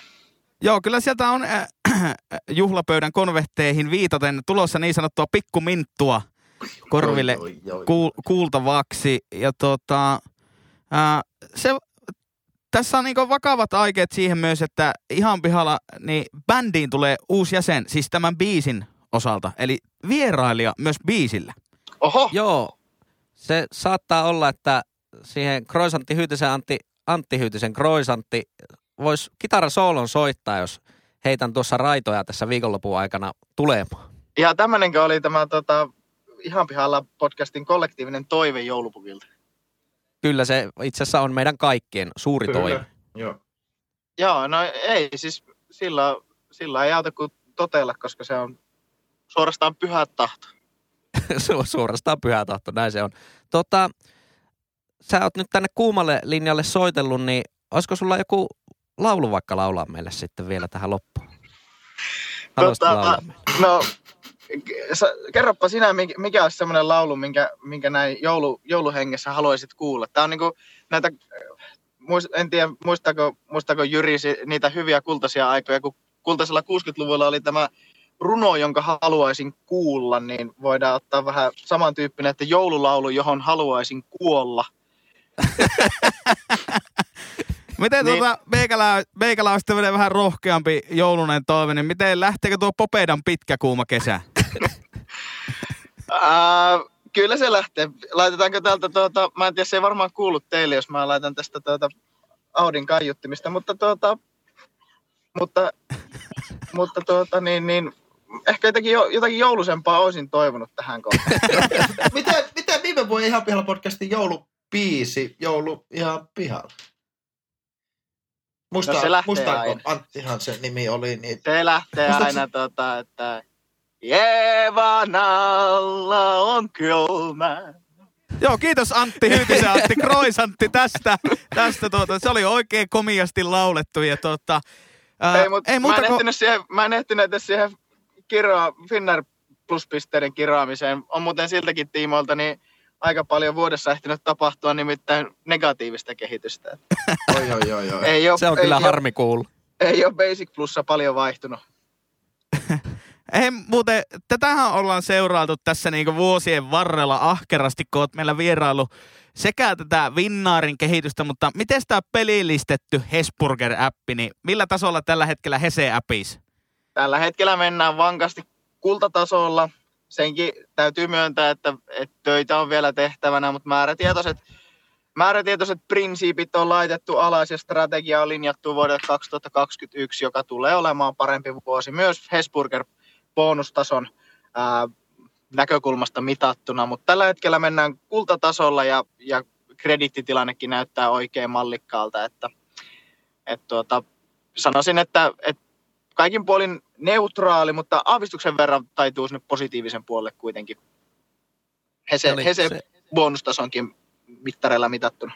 Joo, kyllä sieltä on äh, juhlapöydän konvehteihin viitaten tulossa niin sanottua pikkuminttua korville Oi, oi, oi. kuul- kuultavaksi. Ja tota, ää, se, tässä on niinku vakavat aikeet siihen myös, että ihan pihalla niin bändiin tulee uusi jäsen, siis tämän biisin osalta. Eli vierailija myös biisillä. Oho, Joo, se saattaa olla, että siihen Kroisantti Hyytisen Antti, Antti Hyytisen Kroisantti voisi kitarasoolon soittaa, jos heitän tuossa raitoja tässä viikonlopun aikana tulemaan. Ja tämmöinenkö oli tämä tota, ihan pihalla podcastin kollektiivinen toive joulupukilta? Kyllä se itse asiassa on meidän kaikkien suuri Kyllä, toive. Joo. Joo, no ei siis sillä, sillä ei auta kuin totella, koska se on suorastaan pyhä tahto. Se on suorastaan pyhä tahto, näin se on. Tota, sä oot nyt tänne kuumalle linjalle soitellut, niin olisiko sulla joku laulu vaikka laulaa meille sitten vielä tähän loppuun? Haluaisitko Tota, laulaa meille? No, kerropa sinä, mikä, olisi semmoinen laulu, minkä, minkä näin joulu, jouluhengessä haluaisit kuulla. Tämä on niinku näitä, muist, en tiedä muistaako, muistaako Jyri niitä hyviä kultaisia aikoja, kun kultaisella 60-luvulla oli tämä runo, jonka haluaisin kuulla, niin voidaan ottaa vähän samantyyppinen, että joululaulu, johon haluaisin kuolla. Miten Niin. tuota, Beikälä olisi tämmöinen vähän rohkeampi joulunen toive, niin miten lähteekö tuo Popedan pitkä kuuma kesä? Ää, kyllä se lähtee. Laitetaanko täältä, tuota, mä en tiedä, se ei varmaan kuulu teille, jos mä laitan tästä tuota, Audin kaiuttimista, mutta tuota, mutta, mutta tuota, niin, niin, ehkä jotakin, jo- jotakin joulusempaa olisin toivonut tähän kohtaan. Miten, miten viime vuoden ihan pihalla podcastin joulupiisi, joulu ihan pihalla? Muista, No se lähtee muistaako aina. Anttihan se nimi oli, niin Se lähtee Muistatko aina, tota, että Jeevan alla on kylmä. Joo, kiitos Antti Hyytisen Antti Kroisantti tästä. tästä tuota, se oli oikein komiasti laulettu. Ja tuota, ää, ei, mut ei muuta mä, en kun... siihen, mä en ehtinyt siihen kiroa, Finnair pluspisteiden kiroamiseen. On muuten siltäkin tiimoilta niin aika paljon vuodessa ehtinyt tapahtua nimittäin negatiivista kehitystä. oi, oi, oi, oi. Ei ole, se on ei kyllä ei harmi kuulu. Ei ole Basic Plussa paljon vaihtunut. Ei muuten, tätähän ollaan seurailtu tässä niinku vuosien varrella ahkerasti, kun oot meillä vierailu sekä tätä Vinnaarin kehitystä, mutta miten tämä pelillistetty Hesburger-appi, niin millä tasolla tällä hetkellä Hese-appis? Tällä hetkellä mennään vankasti kultatasolla. Senkin täytyy myöntää, että, että töitä on vielä tehtävänä, mutta määrätietoiset, määrätietoiset prinsiipit on laitettu alas ja strategia on linjattu vuodelle 2021, joka tulee olemaan parempi vuosi myös Hesburger bonustason ää, näkökulmasta mitattuna, mutta tällä hetkellä mennään kultatasolla ja, ja krediittitilannekin näyttää oikein mallikkaalta, että et tuota, sanoisin, että, että kaikin puolin neutraali, mutta aavistuksen verran taituu sinne positiivisen puolelle kuitenkin. Hese, Eli Hese se... bonustasonkin mittareilla mitattuna.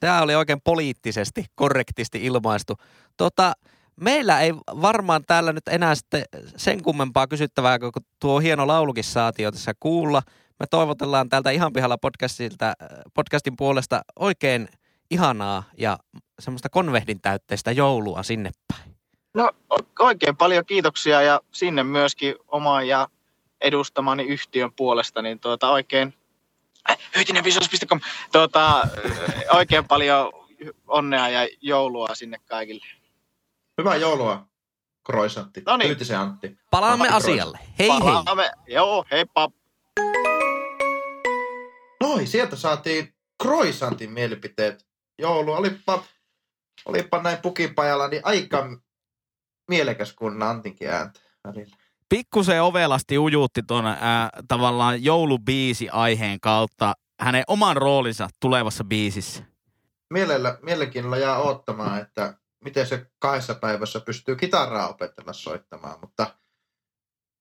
Tämä oli oikein poliittisesti korrektisti ilmaistu. Tota, meillä ei varmaan täällä nyt enää sitten sen kummempaa kysyttävää, kun tuo hieno laulukin saatiin tässä kuulla. Me toivotellaan täältä ihan pihalla podcastilta, podcastin puolesta oikein ihanaa ja semmoista konvehdin täytteistä joulua sinne päin. No oikein paljon kiitoksia ja sinne myöskin omaan ja edustamani yhtiön puolesta, niin tuota oikein, äh, tuota, oikein paljon onnea ja joulua sinne kaikille. Hyvää joulua, Kroisantti. No niin. Antti. Palaamme Antti asialle. Hei Palaamme. hei. Joo, heippa. Noi, sieltä saatiin Kroisantin mielipiteet. Joulu olipa, olipa näin pukipajalla, niin aika mielekäs kuin Antinkin ääntä välillä. Pikkusen ovelasti ujuutti tuon äh, tavallaan joulubiisi aiheen kautta hänen oman roolinsa tulevassa biisissä. Mielellä, mielenkiinnolla jää odottamaan, että miten se kahdessa päivässä pystyy kitaraa opetella soittamaan, mutta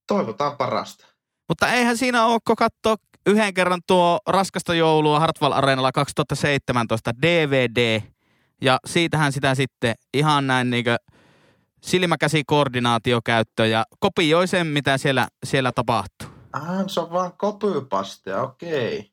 toivotaan parasta. Mutta eihän siinä ole, kun katsoo yhden kerran tuo Raskasta joulua Hartwall Areenalla 2017 DVD, ja siitähän sitä sitten ihan näin niin silmäkäsikoordinaatiokäyttö ja kopioi sen, mitä siellä, siellä tapahtuu. Ah, se on vaan kopypastia, okei.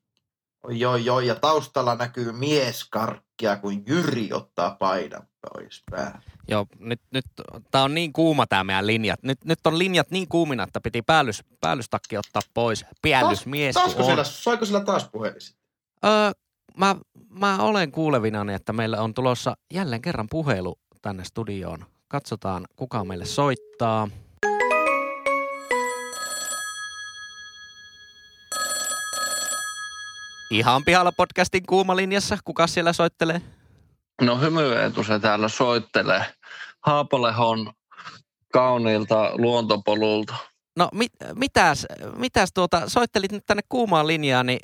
Oi, oi, oi, ja taustalla näkyy mieskarkkia, kun Jyri ottaa paidan pois päälle. Joo, nyt, nyt tää on niin kuuma tää meidän linjat. Nyt, nyt on linjat niin kuumina, että piti päällys, päällystakki ottaa pois. Päällysmies taas, taasko siellä, soiko sillä taas puhelin öö, mä, mä olen kuulevinani, että meillä on tulossa jälleen kerran puhelu tänne studioon. Katsotaan, kuka meille soittaa. Ihan pihalla podcastin kuumalinjassa. Kuka siellä soittelee? No hymyeetu se täällä soittelee. Haapolehon kauniilta luontopolulta. No mit, mitäs, mitäs tuota, soittelit nyt tänne kuumaan linjaan, niin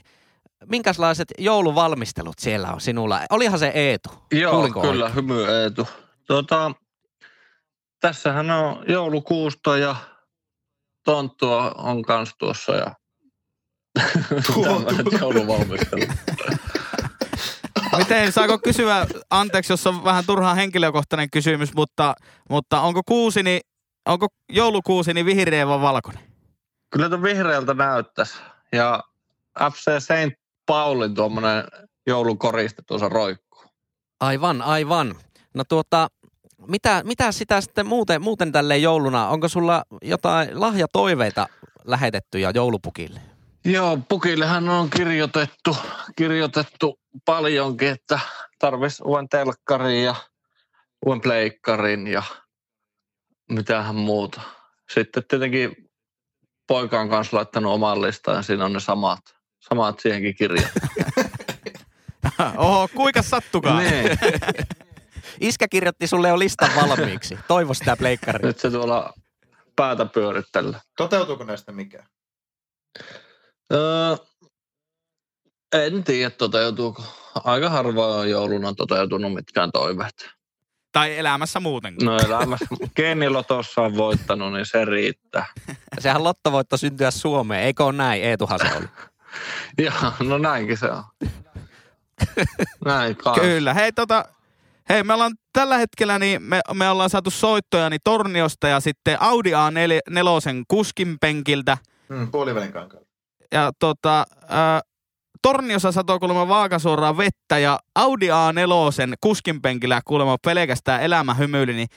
minkälaiset jouluvalmistelut siellä on sinulla? Olihan se Eetu. Joo, Kuulinko kyllä, oikein? hymy Eetu. Tuota, tässähän on joulukuusta ja tonttua on kans tuossa ja jouluvalmistelu. Miten, saako kysyä, anteeksi jos on vähän turhaa henkilökohtainen kysymys, mutta, mutta onko kuusini, onko joulukuusini vihreä vai valkoinen? Kyllä tuon vihreältä näyttäisi. Ja FC Saint Paulin tuommoinen joulukoriste tuossa roikkuu. Aivan, aivan. No tuota, mitä, mitä sitä sitten muuten, muuten tälle jouluna, onko sulla jotain lahjatoiveita lähetetty ja joulupukille? Joo, pukillehan on kirjoitettu, kirjoitettu paljonkin, että tarvitsisi uuden telkkarin ja uuden pleikkarin ja mitähän muuta. Sitten tietenkin poika on kanssa laittanut oman listan ja siinä on ne samat, samat siihenkin kirjat. Oho, kuinka sattukaan. niin. Iskä kirjoitti sulle jo listan valmiiksi. Toivo sitä pleikkaria. Nyt se tuolla päätä pyörittellä. Toteutuuko näistä mikään? Öö, en tiedä toteutuuko. Aika harvoin on jouluna toteutunut mitkään toiveet. Tai elämässä muuten. No elämässä. Geenilotossa on voittanut, niin se riittää. Sehän lottovoitto syntyä Suomeen. Eikö ole näin? Eetuhan se oli. Joo, no näinkin se on. Näin kai. Kyllä. Hei, tota, hei, me ollaan tällä hetkellä, niin me, me ollaan saatu soittoja niin Torniosta ja sitten Audi A4 kuskin penkiltä. Mm, puolivälin kankaalla. Ja tota, ää, Torniossa satoi kuulemma vaakasuoraan vettä ja Audi A4 kuskin penkillä kuulemma pelkästään elämä hymyili, niin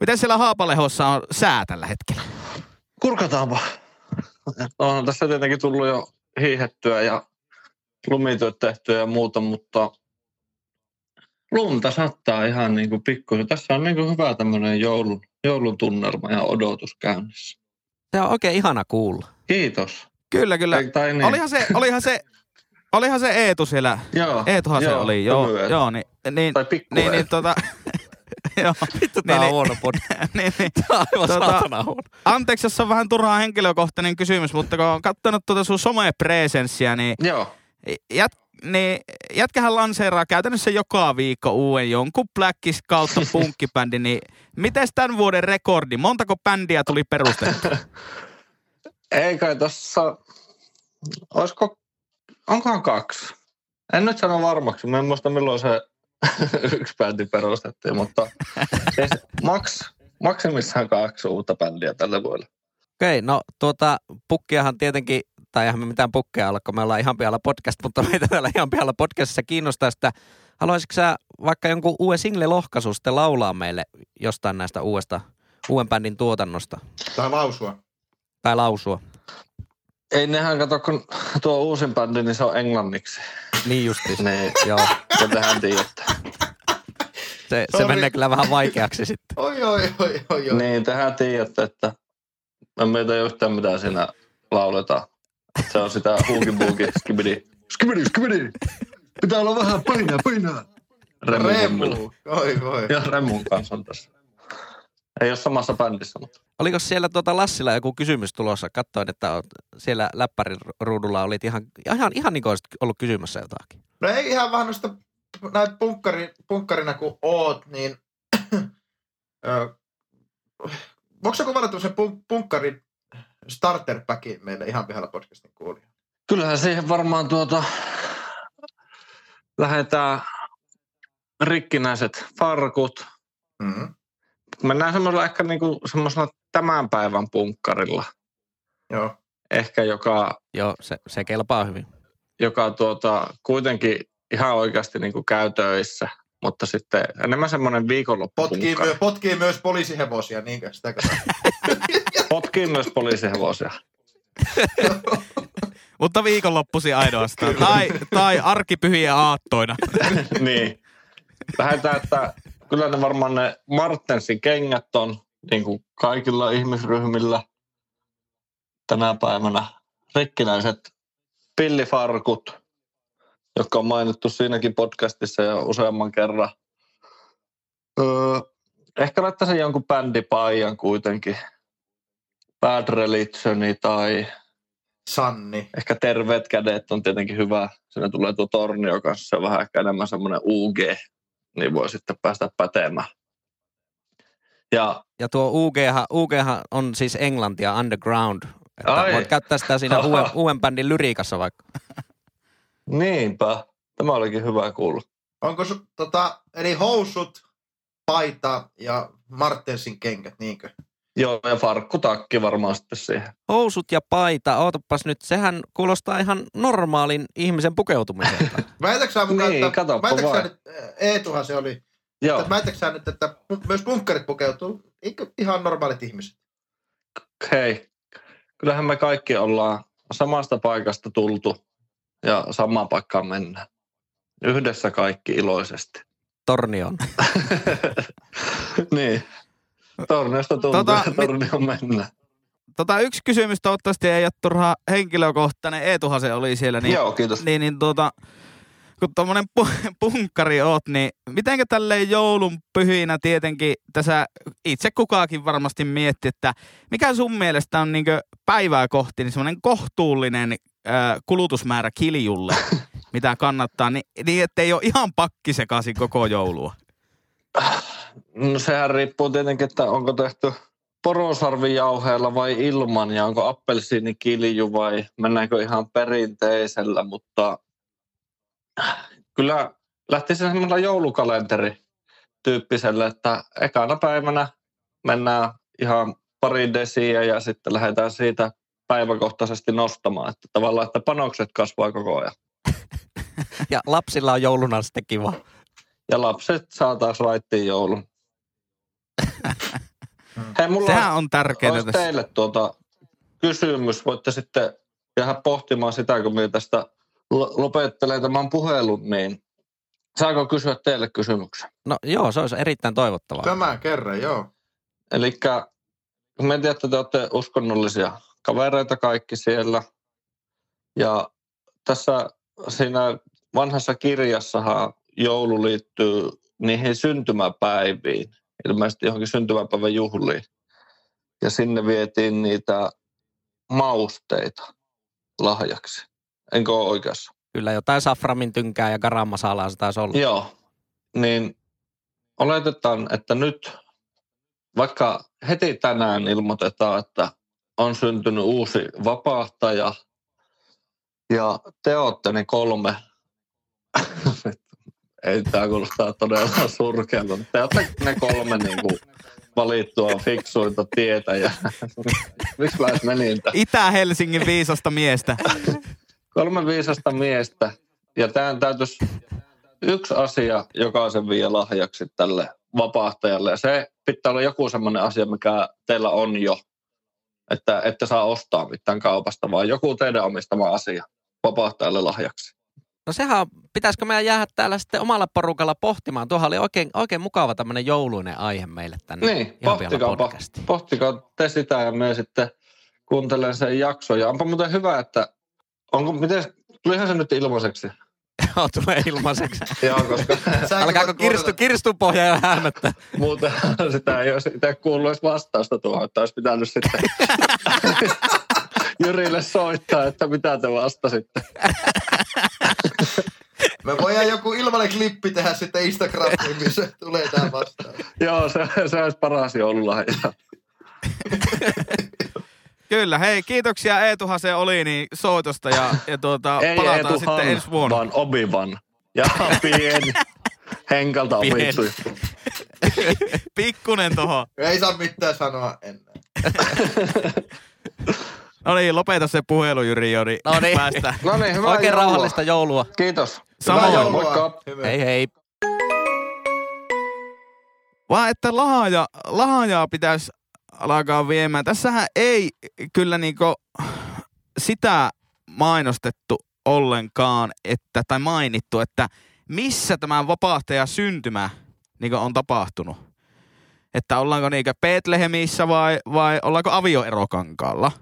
miten siellä Haapalehossa on sää tällä hetkellä? Kurkataanpa. On tässä tietenkin tullut jo hiihettyä ja lumityöt tehtyä ja muuta, mutta lunta sattaa ihan niin kuin pikkuisen. Tässä on niin kuin hyvä tämmöinen joulun, joulun tunnelma ja odotus käynnissä. Se on oikein ihana kuulla. Kiitos. Kyllä, kyllä. Tai, tai niin. Olihan se, olihan se, olihan se Eetu siellä. Joo, Eetuhan se joo, oli, joo, Eetu. joo, niin, niin, Tai pikku niin, niin tota, joo, Vittu, tää Niin, on niin. huono pod. niin, niin. Tää on aivan Tota- saatana huono. Anteeksi, jos on vähän turhaa henkilökohtainen kysymys, mutta kun on katsonut tuota sun some-presenssiä, niin, Joo. jät, niin jätkähän lanseeraa käytännössä joka viikko uuden jonkun Blackis kautta punkkibändi, niin miten tämän vuoden rekordi? Montako bändiä tuli perustettu? Ei kai tossa, olisiko, onkohan kaksi? En nyt sano varmaksi, mä en muista milloin se yksi bändi perustettiin, mutta siis maks, maksimissaan kaksi uutta bändiä tällä vuodella. Okei, no tuota pukkiahan tietenkin, tai eihän me mitään pukkeja olla, kun me ollaan ihan pihalla podcast, mutta meitä täällä ihan pihalla podcastissa kiinnostaa sitä. Haluaisitko sä vaikka jonkun uuden single-lohkaisun sitten laulaa meille jostain näistä uudesta, uuden bändin tuotannosta? Tai lausua. Tai lausua? Ei nehän kato, kun tuo uusin bändi, niin se on englanniksi. Niin justiis. Niin, Joo, ja tehän tiedätte. se, se menee kyllä vähän vaikeaksi sitten. Oi, oi, oi, oi, oi. Niin, tehän tiedätte, että en meitä yhtään mitä siinä lauletaan. Se on sitä huuki buuki, skibidi, skibidi, skibidi. Pitää olla vähän painaa, painaa. Remu. Remu. Oi, voi. Ja Remun kanssa on tässä. Ei ole samassa bändissä, mutta Oliko siellä tuota Lassilla joku kysymys tulossa? Katsoin, että siellä läppärin ruudulla olit ihan, ihan, ihan niin kuin olisit ollut kysymässä jotakin. No ei ihan vaan noista näin punkkari, punkkarina kun oot, niin voiko sä kuvata tämmöisen punk, punkkarin starter packin meille ihan pihalla podcastin kuulijoille? kyllähän siihen varmaan tuota lähdetään rikkinäiset farkut. Mm-hmm. Mennään semmoisella ehkä niinku semmoisella tämän päivän punkkarilla. Joo. Ehkä joka Joo, se, se kelpaa hyvin. joka tuota, kuitenkin ihan oikeasti niin käy töissä, mutta sitten enemmän semmoinen Potkii, viikonloppupunkkari. myö, potkii myös poliisihevosia, niinkö? Sitäkö sä? Potkii myös poliisihevosia. Mutta viikonloppusi ainoastaan. tai, tai arkipyhiä aattoina. niin. Lähdetään, että kyllä ne varmaan ne Martensin kengät on niin kuin kaikilla ihmisryhmillä tänä päivänä. Rikkinäiset pillifarkut, jotka on mainittu siinäkin podcastissa jo useamman kerran. Öö, ehkä laittaisin jonkun bändipaijan kuitenkin. Bad Religioni tai Sanni. ehkä Terveet kädet on tietenkin hyvä. Siinä tulee tuo Tornio kanssa, se on vähän ehkä enemmän semmoinen UG, niin voi sitten päästä pätemään. Ja Ja tuo UGhan, UGhan on siis englantia underground. Että Ai. voit käyttää sitä siinä uuden, uuden bändin lyriikassa vaikka. niinpä, tämä olikin hyvä kuulla. Onko su, tota, eli housut, paita ja Martensin kengät, niinkö? Joo, ja farkkutakki varmaan sitten siihen. Housut ja paita, ootapas nyt, sehän kuulostaa ihan normaalin ihmisen pukeutumiselta. Väitätkö sä mukaan, Niin, että, katoppa väitätkö sä vaan. nyt, Eetuhan se oli, Joo, sä nyt, että myös punkkarit pukeutuu eikö ihan normaalit ihmiset? hei. Kyllähän me kaikki ollaan samasta paikasta tultu ja samaan paikkaan mennään. Yhdessä kaikki iloisesti. Tornion. niin. Torniosta tuntuu, Tota, tota, tornio mennään. Tota, yksi kysymys toivottavasti ei ole turhaa henkilökohtainen. Eetuhan se oli siellä. Niin, Joo, kiitos. niin, niin tota, kun tuommoinen pu- punkkari oot, niin mitenkä tälleen joulun pyhinä tietenkin tässä itse kukaakin varmasti mietti, että mikä sun mielestä on niinkö päivää kohti niin semmoinen kohtuullinen ö, kulutusmäärä kiljulle, mitä kannattaa, niin, niin ettei ole ihan pakki sekaisin koko joulua. No sehän riippuu tietenkin, että onko tehty porosarvijauheella vai ilman ja onko appelsiinikilju vai mennäänkö ihan perinteisellä, mutta kyllä lähtisi semmoilla joulukalenteri tyyppiselle, että ekana päivänä mennään ihan pari desiä ja sitten lähdetään siitä päiväkohtaisesti nostamaan. Että tavallaan, että panokset kasvaa koko ajan. Ja lapsilla on jouluna sitten kiva. Ja lapset saa taas raittiin joulun. Hei, mulla Sehän on tärkeää olisi tässä. teille tuota kysymys. Voitte sitten jäädä pohtimaan sitä, kun minä tästä lo- lopettelen tämän puhelun, niin saako kysyä teille kysymyksen? No joo, se olisi erittäin toivottavaa. Tämän kerran, joo. Eli me tiedän, että te olette uskonnollisia kavereita kaikki siellä. Ja tässä siinä vanhassa kirjassahan joulu liittyy niihin syntymäpäiviin, ilmeisesti johonkin syntymäpäivän juhliin. Ja sinne vietiin niitä mausteita lahjaksi. Enkö ole oikeassa? Kyllä jotain saframin tynkää ja garam masalaa se taisi olla. Joo, niin oletetaan, että nyt vaikka heti tänään ilmoitetaan, että on syntynyt uusi vapahtaja ja te olette ne kolme, ei tämä kuulostaa todella surkealta, olette ne kolme niin kuin valittua fiksuinta tietä ja miksi mä menin? Itä-Helsingin viisasta miestä. kolme viisasta miestä. Ja tämän täytyisi yksi asia jokaisen vie lahjaksi tälle vapahtajalle. Ja se pitää olla joku semmoinen asia, mikä teillä on jo. Että ette saa ostaa mitään kaupasta, vaan joku teidän omistama asia vapahtajalle lahjaksi. No sehän on, pitäisikö meidän jäädä täällä sitten omalla porukalla pohtimaan? Tuohan oli oikein, oikein mukava tämmöinen jouluinen aihe meille tänne. Niin, pohtikaa, podcastiin. pohtikaa te sitä ja me sitten kuuntelen sen jakson. Ja onpa muuten hyvä, että onko, miten, tulihan se nyt ilmaiseksi? Joo, tulee ilmaiseksi. Joo, koska... Alkaako kirstu, kuunnella- kirstupohja jo hämöttää? Muuten sitä ei olisi itse kuullut vastausta tuohon, että olisi pitänyt sitten Jyrille soittaa, että mitä te vastasitte. Me voidaan joku ilmainen klippi tehdä sitten Instagramiin, missä tulee tää vastaan. Joo, se, se olisi paras joululahja. Kyllä, hei, kiitoksia Eetuhan se oli niin soitosta ja, ja tuota, Ei palataan Eetu sitten Han, ensi vuonna. vaan Obi-Wan. Ja pieni. Henkalta Pieni. opittu. Pikkunen toho. Ei saa mitään sanoa enää. No niin, lopeta se puhelu Jyri jo, niin No niin. päästään. No niin, hyvää Oikein joulua. rauhallista joulua. Kiitos. Samoin. Hyvää joulua. joulua. Moikka. Hei hei. Vaan että lahja, lahjaa pitäisi alkaa viemään. Tässähän ei kyllä niinku sitä mainostettu ollenkaan, että, tai mainittu, että missä tämä vapahtaja syntymä niin on tapahtunut. Että ollaanko niinkö Betlehemissä vai, vai ollaanko avioerokankaalla.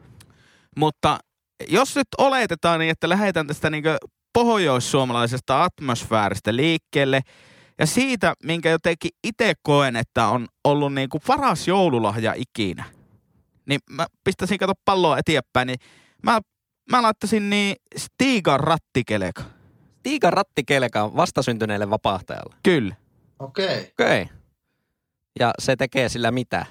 Mutta jos nyt oletetaan niin, että lähdetään tästä niinkö pohjoissuomalaisesta atmosfääristä liikkeelle ja siitä, minkä jotenkin itse koen, että on ollut niinku paras joululahja ikinä, niin mä pistäisin kato palloa eteenpäin, niin mä, mä laittaisin niin Stigan rattikeleka. Tiikan rattikelka on vastasyntyneelle vapahtajalle. Kyllä. Okei. Okei. Okay. Ja se tekee sillä mitä?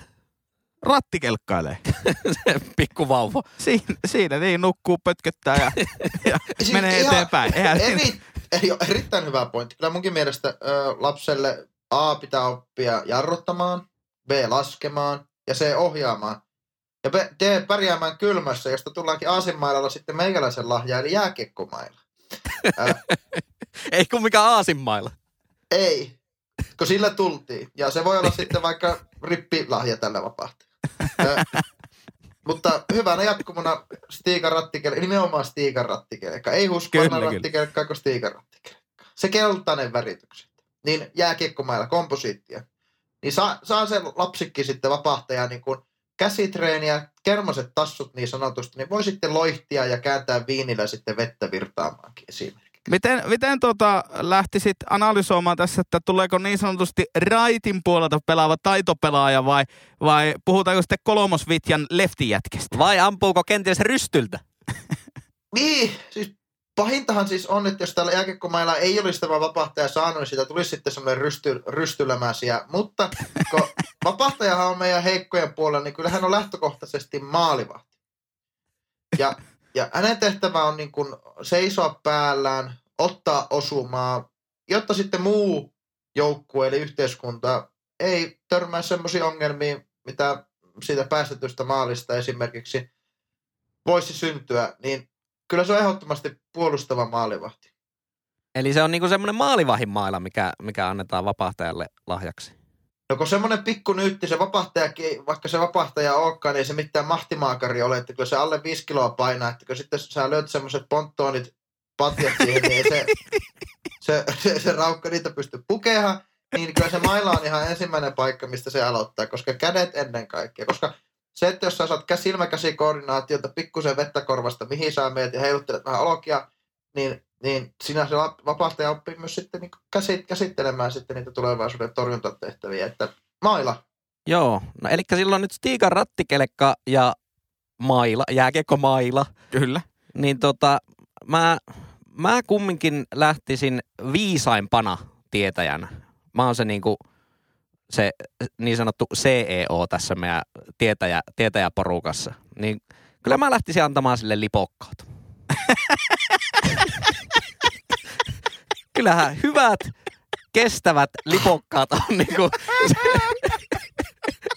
Rattikelkkailee. Se pikku vauva. Siinä, siinä niin nukkuu, pötköttää ja, ja Siis menee ihan eteenpäin. Eihän Eri, ei ole erittäin hyvä pointti. Kyllä munkin mielestä ö, lapselle A pitää oppia jarruttamaan, B laskemaan ja C ohjaamaan. Ja B, D pärjäämään kylmässä, josta tullaankin aasinmailalla sitten meikäläisen lahja, eli jääkiekkomailla. Ä, Ei kun mikä aasinmailla. ei, kun sillä tultiin. Ja se voi olla sitten vaikka rippilahja tällä vapahtajalle. Mutta hyvänä jatkumona Stiikan rattikelkka, nimenomaan Stiikan rattikelkka. Ei Husqvarna rattikelkka, kun Stiikan rattikelkka. Se keltainen väritykset. Niin jääkiekkomailla, komposiittia. Niin saa, saa se lapsikki sitten vapahtaja niin kuin käsitreeniä, kermaset tassut niin sanotusti, niin voi sitten loihtia ja kääntää viinillä sitten vettä virtaamaankin esimerkiksi. Miten, miten tota lähtisit analysoimaan tässä, että tuleeko niin sanotusti raitin puolelta pelaava taitopelaaja vai, vai puhutaanko sitten kolmosvitjan leftijätkestä? Vai ampuuko kenties rystyltä? Niin, siis pahintahan siis on, että jos täällä jääkiekkomailla ei olisi tämä vapahtaja saanut, niin siitä tulisi sitten semmoinen rysty, rystylämäsiä. Mutta kun vapahtajahan on meidän heikkojen puolella, niin kyllä hän on lähtökohtaisesti maalivahti. Ja, ja hänen tehtävä on niin kuin seisoa päällään, ottaa osumaa, jotta sitten muu joukkue eli yhteiskunta ei törmää semmoisiin ongelmiin, mitä siitä päästetystä maalista esimerkiksi voisi syntyä, niin kyllä se on ehdottomasti puolustava maalivahti. Eli se on niinku semmoinen maalivahin maila, mikä, mikä annetaan vapahtajalle lahjaksi. No kun semmoinen pikku nyytti, se vapahtajakin, vaikka se vapahtaja olekaan, niin ei se mitään mahtimaakari ole, että kun se alle 5 kiloa painaa, että kun sitten sä löyt semmoiset ponttoonit patjat siihen, niin se, se, se, se raukka niitä pysty pukeamaan, niin kyllä se maila on ihan ensimmäinen paikka, mistä se aloittaa, koska kädet ennen kaikkea, koska se, että jos sä saat silmäkäsikoordinaatiota, pikkusen vettä korvasta, mihin sä meet ja heiluttelet vähän olokia, niin, niin sinä se vapaastaja oppii myös sitten niin käsit, käsittelemään sitten niitä tulevaisuuden torjuntatehtäviä, että maila. Joo, no eli silloin nyt Stiikan rattikelekka ja maila, jääkiekko maila. Kyllä. Niin tota, mä, mä kumminkin lähtisin viisaimpana tietäjänä. Mä oon se niinku, se niin sanottu CEO tässä meidän tietäjä, tietäjäporukassa. Niin kyllä mä lähtisin antamaan sille lipokkaat. Kyllähän hyvät, kestävät lipokkaat on niinku...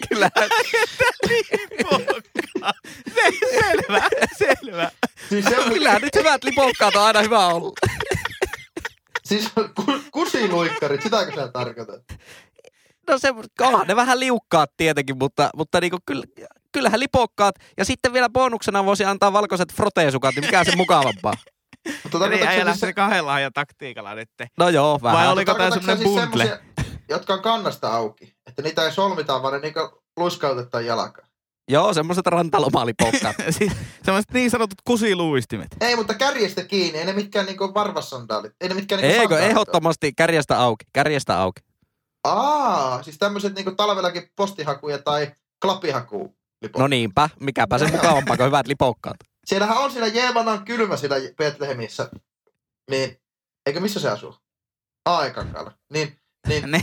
Kyllähän... Se, selvä, selvä. Siis se on, Kyllähän nyt hyvät lipokkaat on aina hyvä olla. siis ku- kusiluikkarit, sitäkö sä tarkoitat? No se, onhan ne vähän liukkaat tietenkin, mutta, mutta niinku, kyllä, kyllähän lipokkaat. Ja sitten vielä bonuksena voisi antaa valkoiset froteesukat, niin mikä se mukavampaa. Mutta Eli äijä sä lähti siis, kahdella ja taktiikalla nyt. No joo, vähän. Vai oliko sä semmonen siis bundle? semmosia, jotka on kannasta auki? Että niitä ei solmita, vaan ne niinku luiskautetaan jalkaan. Joo, semmoiset rantalomaalipokkaat. Siis semmoiset niin sanotut kusiluistimet. Ei, mutta kärjestä kiinni, ei ne mitkään niinku varvassandaalit. Ei ne mitkään niinku Eikö, ehdottomasti kärjestä auki, kärjestä auki. Aa, siis tämmöiset niinku talvellakin postihakuja tai klapihaku. No niinpä, mikäpä se mukavampaa kuin hyvät lipokkaat. Siellähän on siellä Jeevanan kylmä siellä Betlehemissä. Niin, eikö missä se asuu? Aikankalla. Niin, niin Ne,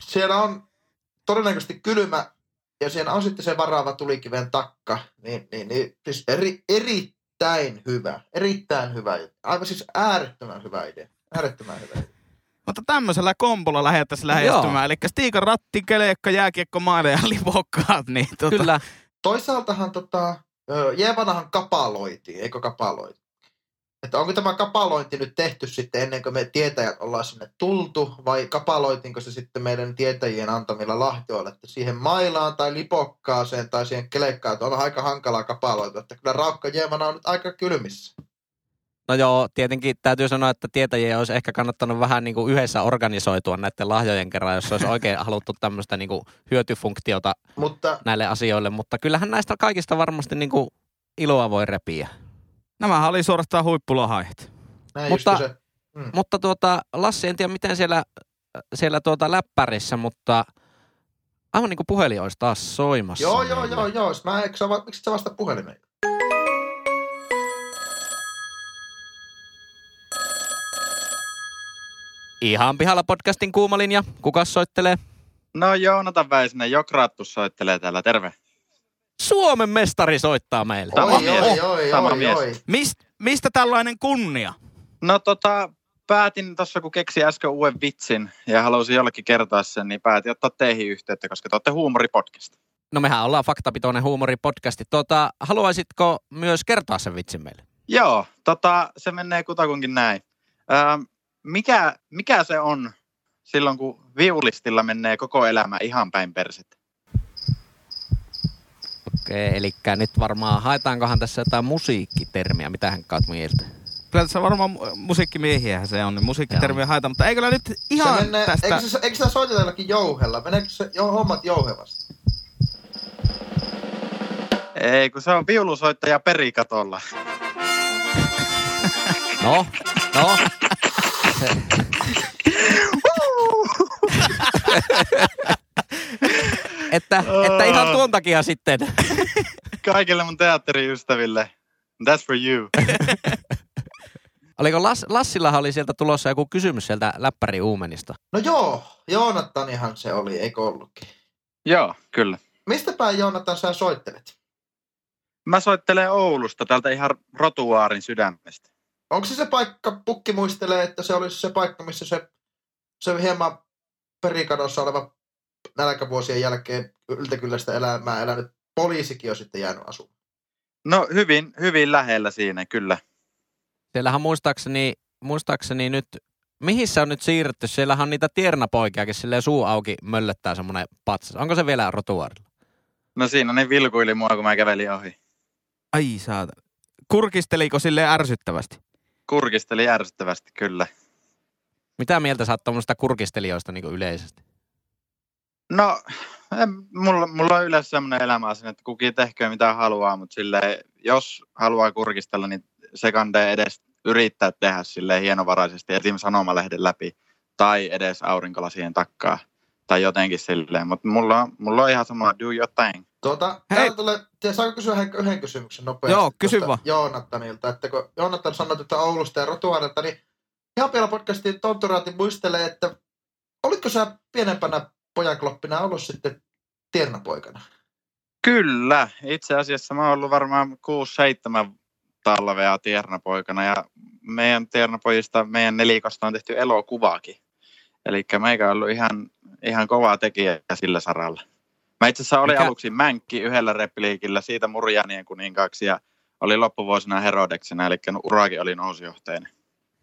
siellä on todennäköisesti kylmä ja siellä on sitten se varaava tulikiven takka. Niin, niin, niin siis eri, erittäin hyvä. Erittäin hyvä. Aivan siis äärettömän hyvä idea. Äärettömän hyvä idea. mutta tämmöisellä kombolla lähettäisiin lähestymään. Eli Stiikan ratti, keleekka, jääkiekko, maile ja lipokkaat. Niin tota, Kyllä. Toisaaltahan tota, Jeevanahan kapaloitiin, eikö kapaloitu? Että onko tämä kapalointi nyt tehty sitten ennen kuin me tietäjät ollaan sinne tultu, vai kapaloitinko se sitten meidän tietäjien antamilla lahjoilla, että siihen mailaan tai lipokkaaseen tai siihen kelekkaan, että on aika hankalaa kapaloitua, että kyllä Raukka Jeevana on nyt aika kylmissä. No joo, tietenkin täytyy sanoa, että tietäjien olisi ehkä kannattanut vähän niin kuin yhdessä organisoitua näiden lahjojen kerran, jos olisi oikein haluttu tämmöistä niin kuin hyötyfunktiota Mutta näille asioille. Mutta kyllähän näistä kaikista varmasti niin kuin iloa voi repiä. Nämähän oli suorastaan huippulahajat. näin Mutta- se, mm. Mutta tuota, Lassi, en tiedä miten siellä, siellä tuota läppärissä, mutta aivan niin kuin puhelin olisi taas soimassa. Joo, joo, joo, joo. Mä, eikö sä, miksi sä vasta puhelimeen? Ihan pihalla podcastin kuuma linja. Kuka soittelee? No Joonatan Väisänen, Jokrattu soittelee täällä, terve. Suomen mestari soittaa meille. Sama oi, mies. oi, oi, Sama oi, mies. oi. Mist, mistä tällainen kunnia? No tota, päätin tuossa kun keksin äsken uuden vitsin ja halusin jollekin kertoa sen, niin päätin ottaa teihin yhteyttä, koska te olette huumoripodcast. No mehän ollaan faktapitoinen huumoripodcasti. Tuota, haluaisitko myös kertoa sen vitsin meille? Joo, tota, se menee kutakunkin näin. Ähm, mikä, mikä se on silloin, kun viulistilla menee koko elämä ihan päin persettä? Okei, eli nyt varmaan haetaankohan tässä jotain musiikkitermiä. Mitä hän kaat mieltä? Kyllä tässä varmaan mu- musiikkimiehiähän se on, niin musiikkitermiä haeta, mutta ei kyllä nyt Se ihan menee, tästä... eikö, se, eikö sitä soiteta jollakin jouhella? Meneekö se jo, hommat jouhevasti? Ei, kun se on viulusoittaja perikatolla. No, no. Että, että ihan tuon takia sitten. Kaikille mun teatteriystäville. That's for you. Oliko Lass, Lassillahan oli sieltä tulossa joku kysymys sieltä läppäri Uumenista? No joo, Joonattanihan se oli, eikö ollutkin? Joo, kyllä. Mistä päin Joonatan sä soittelet? Mä soittelen Oulusta, täältä ihan rotuaarin sydämestä. Onko se se paikka, pukki muistelee, että se olisi se paikka, missä se, se hieman perikadossa oleva nälkävuosien jälkeen yltäkylläistä elämää elänyt poliisikin on sitten jäänyt asumaan? No hyvin, hyvin lähellä siinä, kyllä. Siellähän muistaakseni, muistaakseni nyt, mihin se on nyt siirretty? Siellähän on niitä tiernapoikiakin, silleen suu auki möllöttää semmoinen patsas. Onko se vielä rotuaarilla? No siinä ne vilkuili mua, kun mä kävelin ohi. Ai saata. Kurkisteliko sille ärsyttävästi? Kurkisteli ärsyttävästi, kyllä. Mitä mieltä sä oot tuommoista kurkistelijoista niin yleisesti? No, en, mulla, mulla on yleensä semmoinen elämä asia, että kukin tehköön mitä haluaa, mutta silleen, jos haluaa kurkistella, niin se kandee edes yrittää tehdä sille hienovaraisesti esim. sanomalehden läpi tai edes aurinkolasien takkaa tai jotenkin silleen, mutta mulla, on- mulla on ihan sama do your thing. Tuota, Hei. täällä tulee, te saanko kysyä yhden, yhden kysymyksen nopeasti? Joo, kysy vaan. Joonattanilta, että kun Joonattan sanoi että Oulusta ja Rotuaarelta, niin ihan vielä podcastin Tonturaati muistelee, että olitko sä pienempänä pojankloppina ollut sitten tiernapoikana? Kyllä, itse asiassa mä oon ollut varmaan 6-7 talvea tiernapoikana ja meidän tiernapojista, meidän nelikosta on tehty elokuvaakin. Eli meikä on ollut ihan, ihan kovaa tekijä sillä saralla. Mä itse asiassa olin Mikä- aluksi mänkki yhdellä repliikillä, siitä Murjanien kuninkaaksi ja oli loppuvuosina Herodeksena, eli uraakin oli nousujohteinen.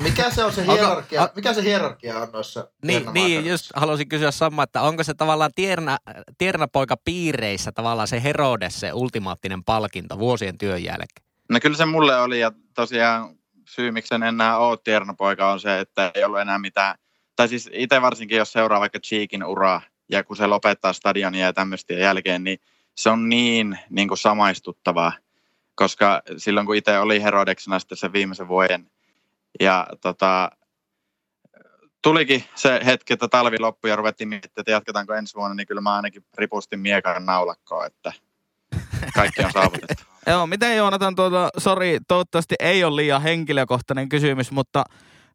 Mikä se on se Onko- hierarkia, on- mikä se hierarkia on noissa Niin, niin just halusin kysyä sama, että onko se tavallaan tierna, tiernapoika piireissä tavallaan se Herodes, se ultimaattinen palkinto vuosien työn jälkeen? No kyllä se mulle oli ja tosiaan syy, miksi en enää ole tiernapoika on se, että ei ollut enää mitään. Tai siis itse varsinkin, jos seuraa vaikka Cheekin uraa ja kun se lopettaa stadionia ja tämmöistä jälkeen, niin se on niin, niin kuin samaistuttavaa. Koska silloin kun itse oli Herodeksena sitten sen viimeisen vuoden ja tota, tulikin se hetki, että talvi loppui ja ruvettiin miettimään, että jatketaanko ensi vuonna, niin kyllä mä ainakin ripustin miekan naulakkoon, että kaikki on saavutettu. Joo, miten Joonatan, tuota, sori, toivottavasti ei ole liian henkilökohtainen kysymys, mutta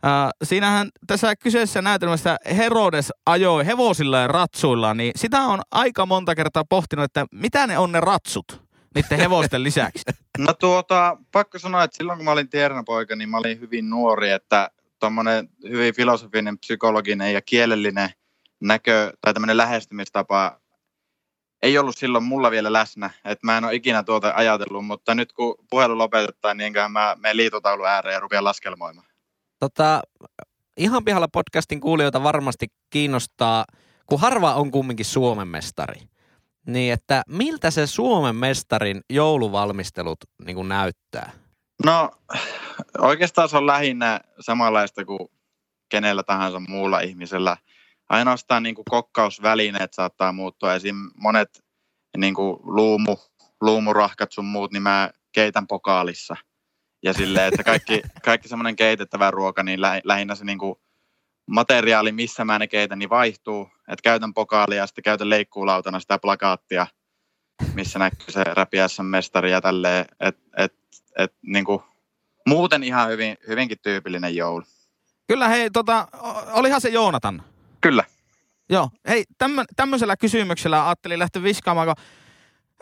äh, siinähän tässä kyseisessä näytelmässä Herodes ajoi hevosilla ja ratsuilla, niin sitä on aika monta kertaa pohtinut, että mitä ne on ne ratsut niiden hevosten lisäksi. No tuota, pakko sanoa, että silloin kun mä olin tiernapoika, niin mä olin hyvin nuori, että tuommoinen hyvin filosofinen, psykologinen ja kielellinen näkö tai tämmöinen lähestymistapa ei ollut silloin mulla vielä läsnä, että mä en ole ikinä tuota ajatellut, mutta nyt kun puhelu lopetetaan, niin enköhän mä menen liitotaulun ääreen ja rupean laskelmoimaan. Tota, ihan pihalla podcastin kuulijoita varmasti kiinnostaa, kun harva on kumminkin Suomen mestari. Niin, että miltä se Suomen mestarin jouluvalmistelut niin kuin näyttää? No oikeastaan se on lähinnä samanlaista kuin kenellä tahansa muulla ihmisellä. Ainoastaan niin kuin kokkausvälineet saattaa muuttua. Esim. monet niin kuin luumu, luumurahkat sun muut, niin mä keitän pokaalissa. Ja silleen, että kaikki, kaikki semmoinen keitettävä ruoka, niin lä- lähinnä se niin kuin materiaali, missä mä ne keitän, niin vaihtuu. Että käytän pokaalia ja sitten käytän leikkuulautana sitä plakaattia, missä näkyy se räpiässä mestari ja tälleen. Et, et, et, niin kuin, muuten ihan hyvin, hyvinkin tyypillinen joulu. Kyllä hei, tota, olihan se Joonatan. Kyllä. Joo, hei, tämmö, tämmöisellä kysymyksellä ajattelin lähteä viskaamaan, kun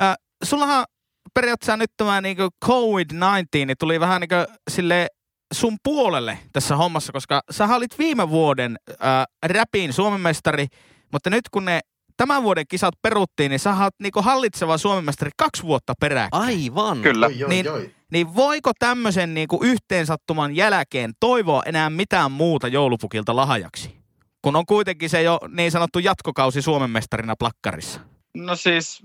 äh, sullahan periaatteessa nyt tämä niin COVID-19 niin tuli vähän niin sille sun puolelle tässä hommassa, koska sä olit viime vuoden äh, räpin Suomen mestari, mutta nyt kun ne tämän vuoden kisat peruttiin, niin sä oot niin hallitseva Suomen mestari kaksi vuotta peräkkäin. Aivan. Kyllä. Oi, oi, Niin- oi. Niin voiko tämmöisen niin yhteensattuman jälkeen toivoa enää mitään muuta joulupukilta lahjaksi? Kun on kuitenkin se jo niin sanottu jatkokausi Suomen mestarina plakkarissa. No siis,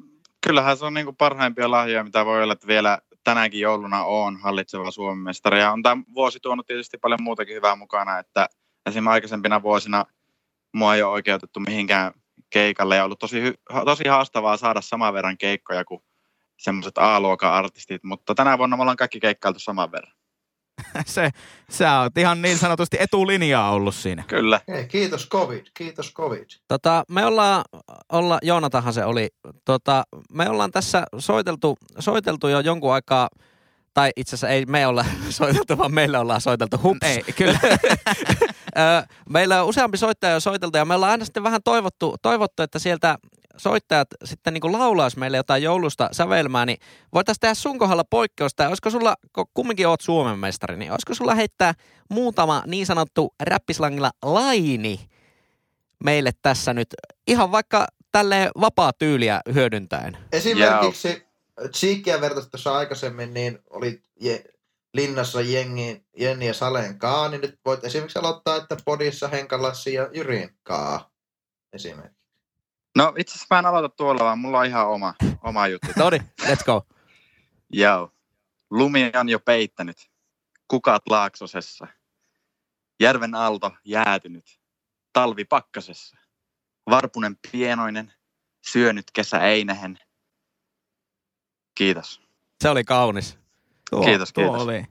kyllähän se on niin parhaimpia lahjoja, mitä voi olla, että vielä tänäkin jouluna on hallitseva Suomen mestari. Ja on tämä vuosi tuonut tietysti paljon muutakin hyvää mukana, että esimerkiksi aikaisempina vuosina mua ei ole oikeutettu mihinkään keikalle ja ollut tosi, tosi haastavaa saada saman verran keikkoja kuin semmoiset A-luokan artistit, mutta tänä vuonna me ollaan kaikki keikkailtu saman verran. se, sä oot ihan niin sanotusti etulinjaa ollut siinä. Kyllä. Hei, kiitos COVID, kiitos COVID. Tota, me ollaan, olla, Joonatahan se oli, tota, me ollaan tässä soiteltu, soiteltu jo jonkun aikaa tai itse asiassa ei me olla soiteltu, vaan meillä ollaan soiteltu. Hups. Ei, kyllä. Meillä on useampi soittaja jo soiteltu ja me ollaan aina sitten vähän toivottu, toivottu että sieltä soittajat sitten niin laulaisi meille jotain joulusta sävelmää, niin voitaisiin tehdä sun kohdalla poikkeusta. Ja olisiko sulla, kun kumminkin oot Suomen mestari, niin olisiko sulla heittää muutama niin sanottu räppislangilla laini meille tässä nyt ihan vaikka tälle vapaa tyyliä hyödyntäen? Esimerkiksi Cheekia vertaisi tuossa aikaisemmin, niin oli je, linnassa jengi, Jenni ja Salen kaa, niin nyt voit esimerkiksi aloittaa, että podissa Henkalassi ja Jyrin kaa esimerkiksi. No itse asiassa mä en aloita tuolla, vaan mulla on ihan oma, oma juttu. No niin, let's go. Joo. Lumi on jo peittänyt. Kukat laaksosessa. Järven aalto jäätynyt. Talvi pakkasessa. Varpunen pienoinen. Syönyt kesä einehen. Kiitos. Se oli kaunis. Tuo, Kiitos, tuo kiitos. Oli.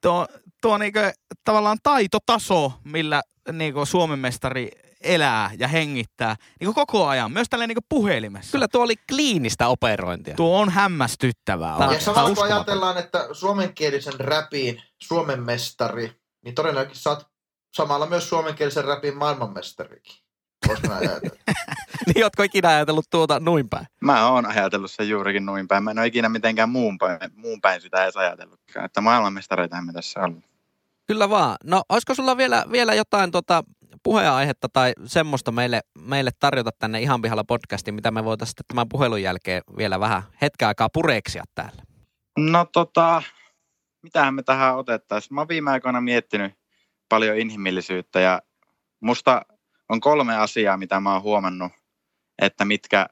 Tuo, tuo niinku, tavallaan taitotaso, millä niinku Suomen mestari elää ja hengittää niinku koko ajan, myös tälleen niinku puhelimessa. Kyllä tuo oli kliinistä operointia. Tuo on hämmästyttävää. Tää- Ja samalla kun ajatellaan, että suomenkielisen räpiin Suomen mestari, niin todennäköisesti saat samalla myös suomenkielisen räpin maailmanmestarikin. Niin ootko ikinä ajatellut tuota noin päin? Mä oon ajatellut sen juurikin noin päin. Mä en ole ikinä mitenkään muun päin, muun päin sitä edes ajatellutkaan. Että maailmanmestareitahan me tässä ollaan. Kyllä vaan. No olisiko sulla vielä, vielä jotain tota puheenaihetta tai semmoista meille, meille tarjota tänne ihan pihalla podcastiin, mitä me voitaisiin tämän puhelun jälkeen vielä vähän hetken aikaa pureksia täällä? No tota, mitähän me tähän otettaisiin? Mä oon viime aikoina miettinyt paljon inhimillisyyttä ja musta on kolme asiaa, mitä mä oon huomannut, että mitkä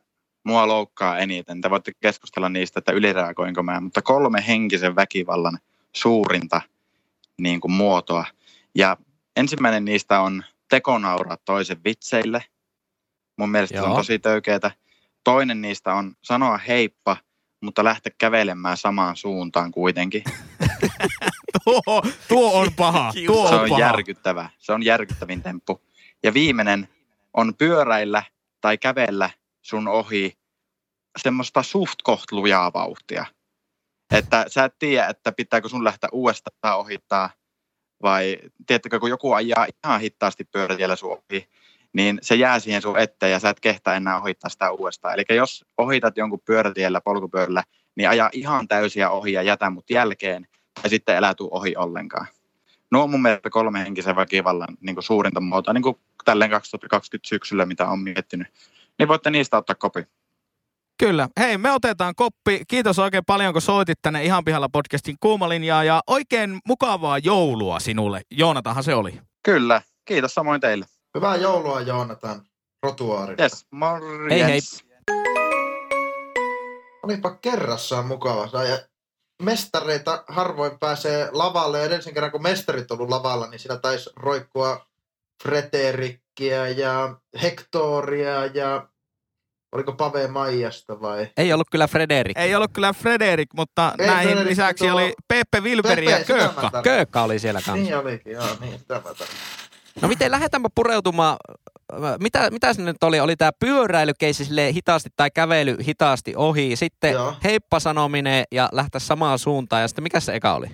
mua loukkaa eniten. Te voitte keskustella niistä, että ylireagoinko mä, mutta kolme henkisen väkivallan suurinta niin kuin muotoa. Ja ensimmäinen niistä on tekonauraa toisen vitseille. Mun mielestä se on Joo. tosi töykeetä. Toinen niistä on sanoa heippa, mutta lähteä kävelemään samaan suuntaan kuitenkin. Tuo, tuo on paha. Tuo Se on, on paha. järkyttävä. Se on järkyttävin temppu. Ja viimeinen on pyöräillä tai kävellä sun ohi semmoista suht koht lujaa vauhtia. Että sä et tiedä, että pitääkö sun lähteä uudestaan ohittaa vai tiedättekö, kun joku ajaa ihan hitaasti pyörätiellä sun ohi, niin se jää siihen sun eteen ja sä et kehtaa enää ohittaa sitä uudestaan. Eli jos ohitat jonkun pyörätiellä, polkupyörällä, niin aja ihan täysiä ohi ja jätä mut jälkeen tai sitten elää tuu ohi ollenkaan. Nuo on mun mielestä kolme henkisen väkivallan niin suurinta muotoa, niin kuin tälleen 2020 syksyllä, mitä on miettinyt. Niin voitte niistä ottaa kopi. Kyllä. Hei, me otetaan koppi. Kiitos oikein paljon, kun soitit tänne Ihan pihalla podcastin kuumalinjaa ja oikein mukavaa joulua sinulle. Joonatahan se oli. Kyllä. Kiitos samoin teille. Hyvää joulua Joonatan rotuaarille. Yes, morjens. Hei, hei. Olipa kerrassaan mukava. Ja mestareita harvoin pääsee lavalle. Edellisen kerran, kun mestarit ollut lavalla, niin siinä taisi roikkua Frederikkiä ja Hectoria ja oliko Pave Maijasta vai? Ei ollut kyllä Frederik. Ei ollut kyllä Frederik, mutta Ei näihin Frederik, lisäksi tuo- oli Peppe Wilberi ja Pepe, Köökka. Köökka oli siellä kanssa. Niin olikin, joo, niin, sitä mä tarkoitan. No miten, lähdetäänpä pureutumaan. Mitä, mitä se nyt oli? Oli tämä pyöräilykeissi silleen hitaasti tai kävely hitaasti ohi. Sitten Joo. heippa sanominen ja lähteä samaan suuntaan. Ja sitten mikä se eka oli?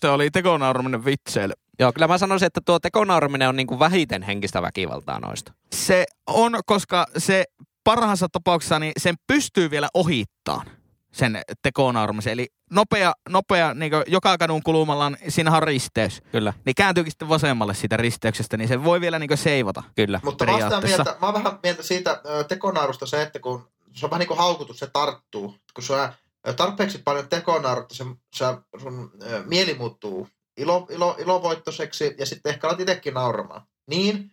Se oli tekonauruminen vitseily. Joo, kyllä mä sanoisin, että tuo tekonauraminen on niinku vähiten henkistä väkivaltaa noista. Se on, koska se parhaassa tapauksessa niin sen pystyy vielä ohittaan sen tekonaurumisen. Eli nopea, nopea niin joka kadun kulmalla on, siinä on risteys. Kyllä, Niin kääntyykin sitten vasemmalle siitä risteyksestä, niin se voi vielä niin seivata. kyllä. Mutta mä, oon sitä periaatteessa. mieltä, mä oon vähän mieltä siitä tekonaurusta se, että kun se on vähän niin kuin haukutus, se tarttuu. Kun sä tarpeeksi paljon tekonaurutta, se, sä, sun mieli muuttuu ilo, ilo, ilovoittoiseksi ja sitten ehkä alat itsekin nauramaan. Niin,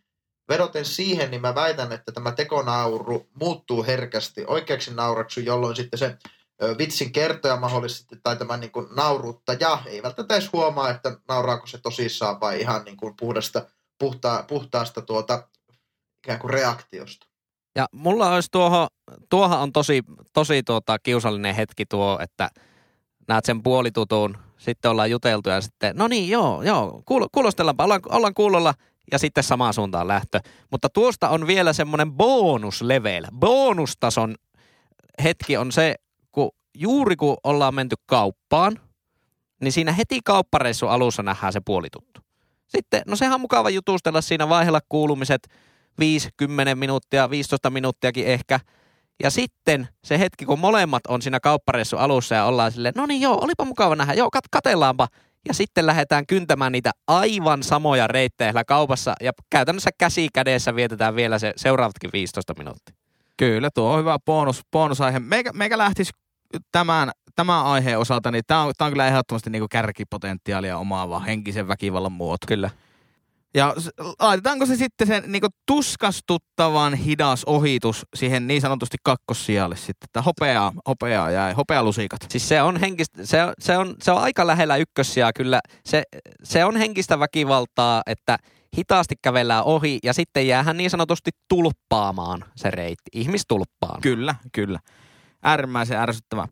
vedoten siihen, niin mä väitän, että tämä tekonauru muuttuu herkästi oikeaksi nauraksi, jolloin sitten se vitsin kertoja mahdollisesti tai tämä niin kuin nauruttaja ei välttämättä edes huomaa, että nauraako se tosissaan vai ihan niin kuin puhdasta, puhta, puhtaasta tuota ikään kuin reaktiosta. Ja mulla olisi tuohon, tuohan on tosi, tosi tuota, kiusallinen hetki tuo, että näet sen puolitutun, sitten ollaan juteltu ja sitten, no niin, joo, joo, kuulo, kuulostellaanpa, ollaan, ollaan kuulolla ja sitten samaan suuntaan lähtö. Mutta tuosta on vielä semmoinen bonuslevel, bonustason hetki on se, kun juuri kun ollaan menty kauppaan niin siinä heti kauppareissun alussa nähdään se puolituttu. Sitten, no sehän on mukava jutustella siinä vaihella kuulumiset 5, 10 minuuttia, 15 minuuttiakin ehkä. Ja sitten se hetki, kun molemmat on siinä kauppareissun alussa ja ollaan silleen, no niin joo, olipa mukava nähdä, joo, kat- katellaanpa. Ja sitten lähdetään kyntämään niitä aivan samoja reittejä kaupassa ja käytännössä käsi kädessä vietetään vielä se seuraavatkin 15 minuuttia. Kyllä, tuo on hyvä bonus, bonusaihe. Meikä, meikä lähtisi tämän, tämän aiheen osalta, niin tämä on, tää on kyllä ehdottomasti niinku kärkipotentiaalia omaava henkisen väkivallan muoto. Kyllä. Ja laitetaanko se sitten sen niinku tuskastuttavan hidas ohitus siihen niin sanotusti kakkossijalle sitten, että hopeaa, hopeaa jäi, hopealusikat. Siis se on, henkistä, se, on- se, on, se on aika lähellä ykkössiä kyllä. Se, se on henkistä väkivaltaa, että hitaasti kävellään ohi ja sitten jäähän niin sanotusti tulppaamaan se reitti, ihmistulppaan. Kyllä, kyllä. Äärimmäisen ärsyttävää.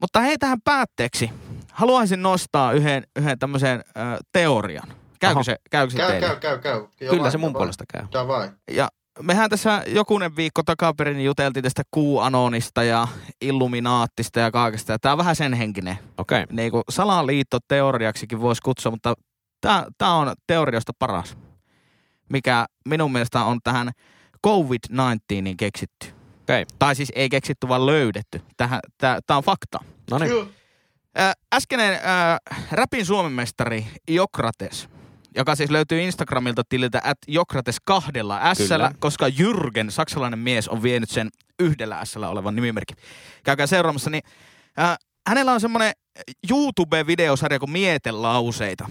Mutta hei tähän päätteeksi. Haluaisin nostaa yhden, yhden tämmöisen ö, teorian. Käykö Oho. se, käykö se Käy, teille? käy, käy, käy. Joo, Kyllä vain, se mun vain. puolesta käy. Mitä vain. Ja mehän tässä jokunen viikko takaperin juteltiin tästä QAnonista ja Illuminaattista ja kaikesta. Ja tää on vähän sen henkinen. Okei. Okay. Niin kuin salaliittoteoriaksikin voisi kutsua, mutta tää, tää on teoriasta paras. Mikä minun mielestä on tähän COVID-19 keksitty. Okei. Tai siis ei keksitty, vaan löydetty. Tää on fakta. No niin. Äh, äskeinen äh, räpin suomenmestari Jokrates, joka siis löytyy Instagramilta tililtä at Jokrates kahdella s koska Jürgen, saksalainen mies, on vienyt sen yhdellä s olevan nimimerkin. Käykää seuraamassa, niin äh, hänellä on semmoinen YouTube-videosarja kuin Mietelauseita,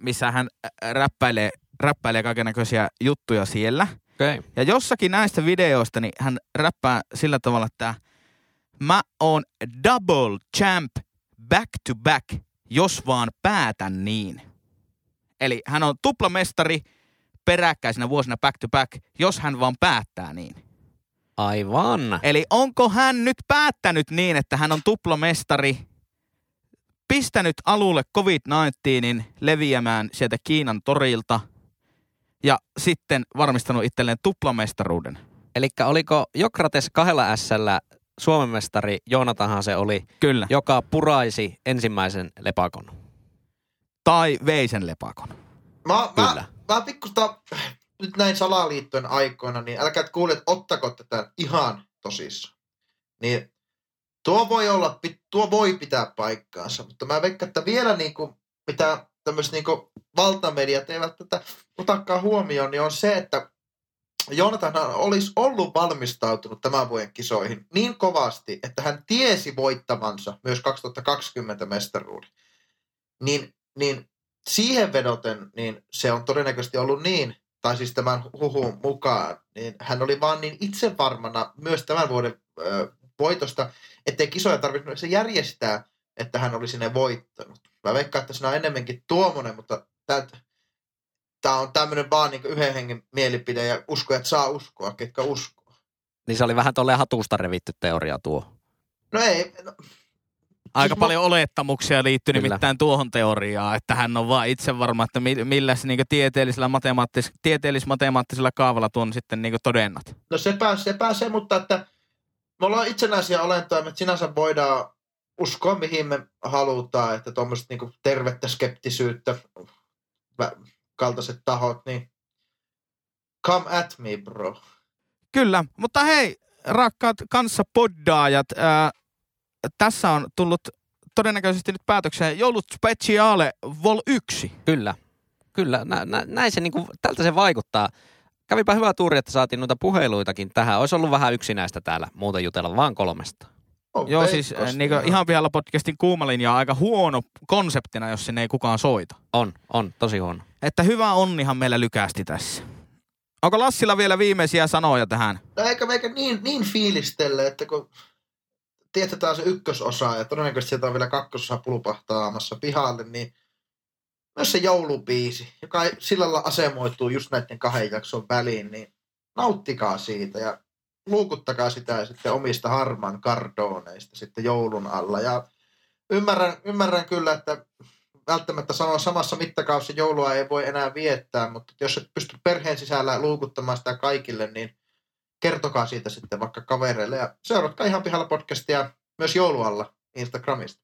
missä hän äh, räppäilee, räppäilee kaikenlaisia juttuja siellä. Okay. Ja jossakin näistä videoista niin hän räppää sillä tavalla, että mä oon double champ back to back, jos vaan päätän niin. Eli hän on tuplamestari peräkkäisinä vuosina back to back, jos hän vaan päättää niin. Aivan. Eli onko hän nyt päättänyt niin, että hän on tuplamestari, pistänyt alulle COVID-19 leviämään sieltä Kiinan torilta ja sitten varmistanut itselleen tuplamestaruuden? Eli oliko Jokrates kahdella s Suomen mestari Joonatanhan se oli, Kyllä. joka puraisi ensimmäisen lepakon. Tai veisen lepakon. Mä, Kyllä. mä, mä pikkusta nyt näin salaliittojen aikoina, niin älkää kuulijat, ottako tätä ihan tosissaan. Niin tuo voi olla, tuo voi pitää paikkaansa, mutta mä veikkaan, että vielä niin kuin, mitä tämmöiset niin valtamediat eivät tätä otakaan huomioon, niin on se, että Joonatan olisi ollut valmistautunut tämän vuoden kisoihin niin kovasti, että hän tiesi voittavansa myös 2020 mestaruuden. Niin, niin siihen vedoten, niin se on todennäköisesti ollut niin, tai siis tämän huhun mukaan, niin hän oli vaan niin itsevarmana myös tämän vuoden ö, voitosta, ettei kisoja tarvinnut se järjestää, että hän olisi ne voittanut. Mä veikkaan, että siinä on enemmänkin tuommoinen, mutta tämä on tämmöinen vaan niin yhden hengen mielipide ja uskojat saa uskoa, ketkä uskoo. Niin se oli vähän tolleen hatusta revitty teoria tuo. No ei, no, Aika Siis mä- paljon olettamuksia liittyy Kyllä. nimittäin tuohon teoriaan, että hän on vaan itse varma, että mi- millä se niinku tieteellisellä matemaattis- tieteellis-matemaattisella kaavalla tuon sitten niinku todennat. No sepä, sepä se, mutta että me ollaan itsenäisiä olentoja, me sinänsä voidaan uskoa mihin me halutaan, että tuommoiset niinku tervettä skeptisyyttä kaltaiset tahot, niin come at me, bro. Kyllä, mutta hei, rakkaat kanssapoddaajat, ää, tässä on tullut todennäköisesti nyt päätökseen Joulut Speciale Vol 1. Kyllä. Kyllä, nä, nä, näin se niinku, tältä se vaikuttaa. Kävipä hyvä tuuri, että saatiin noita puheluitakin tähän. Olisi ollut vähän yksinäistä täällä muuta jutella, vaan kolmesta. Oh, Joo, siis äh, niinku, joo. ihan pihalla podcastin kuumalinja on aika huono konseptina, jos sinne ei kukaan soita. On, on, tosi huono. Että hyvä onnihan meillä lykästi tässä. Onko Lassilla vielä viimeisiä sanoja tähän? No eikä meikä niin, niin fiilistelle, että kun tietetään se ykkösosa ja todennäköisesti sieltä on vielä kakkososa pulpahtaamassa pihalle, niin myös se joulubiisi, joka sillä lailla asemoituu just näiden kahden jakson väliin, niin nauttikaa siitä ja luukuttakaa sitä sitten omista harman kardoneista sitten joulun alla. Ja ymmärrän, ymmärrän kyllä, että välttämättä sanoa samassa mittakaavassa joulua ei voi enää viettää, mutta jos et pysty perheen sisällä luukuttamaan sitä kaikille, niin kertokaa siitä sitten vaikka kavereille ja seuratkaa ihan pihalla podcastia myös joulualla Instagramista.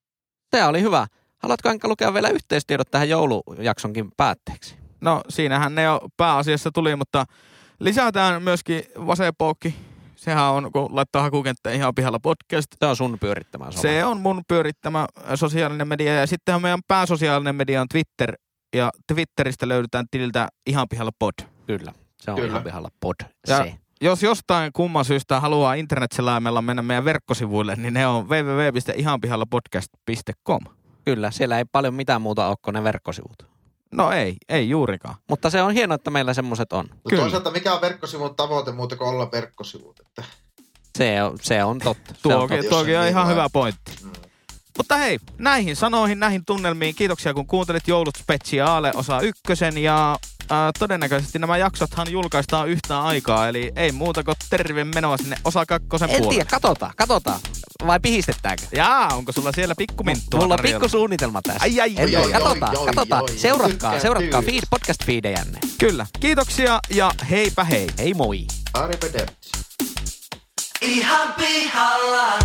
Se oli hyvä. Haluatko Ankka lukea vielä yhteistiedot tähän joulujaksonkin päätteeksi? No siinähän ne jo pääasiassa tuli, mutta lisätään myöskin vasepoukki. Sehän on, kun laittaa hakukenttään ihan pihalla podcast. Se on sun pyörittämä some. Se on mun pyörittämä sosiaalinen media ja sittenhän meidän pääsosiaalinen media on Twitter. Ja Twitteristä löydetään tililtä ihan pihalla pod. Kyllä. Se on Kyllä. ihan pihalla pod. Ja Se. Jos jostain kumman syystä haluaa internetselaimella mennä meidän verkkosivuille, niin ne on www.ihanpihallapodcast.com. Kyllä, siellä ei paljon mitään muuta ole kuin ne verkkosivut. No ei, ei juurikaan. Mutta se on hienoa, että meillä semmoset on. Mutta Kyllä. toisaalta mikä on verkkosivun tavoite muuta kuin olla verkkosivut? Että, Se on, se on totta. Se on Tuokin, totta. tuokin on ihan hyvä pointti. mm. Mutta hei, näihin sanoihin, näihin tunnelmiin, kiitoksia kun kuuntelit Joulut Speciaale osa ykkösen ja äh, todennäköisesti nämä jaksothan julkaistaan yhtä aikaa, eli ei muuta kuin terve menoa sinne osa kakkosen En puolelle. tiedä, katsotaan, katsotaan. Vai pihistetäänkö? Jaa, onko sulla siellä pikkuminttua Mulla on pikkusuunnitelma tässä. Ai, ai, En ai, katsotaan, ai, katsotaan. ai, ai. Seuratkaa, seuratkaa feed, podcast-feedejänne. Kyllä, kiitoksia ja heipä hei. Hei moi. Arrivederci. Ihan pihalla.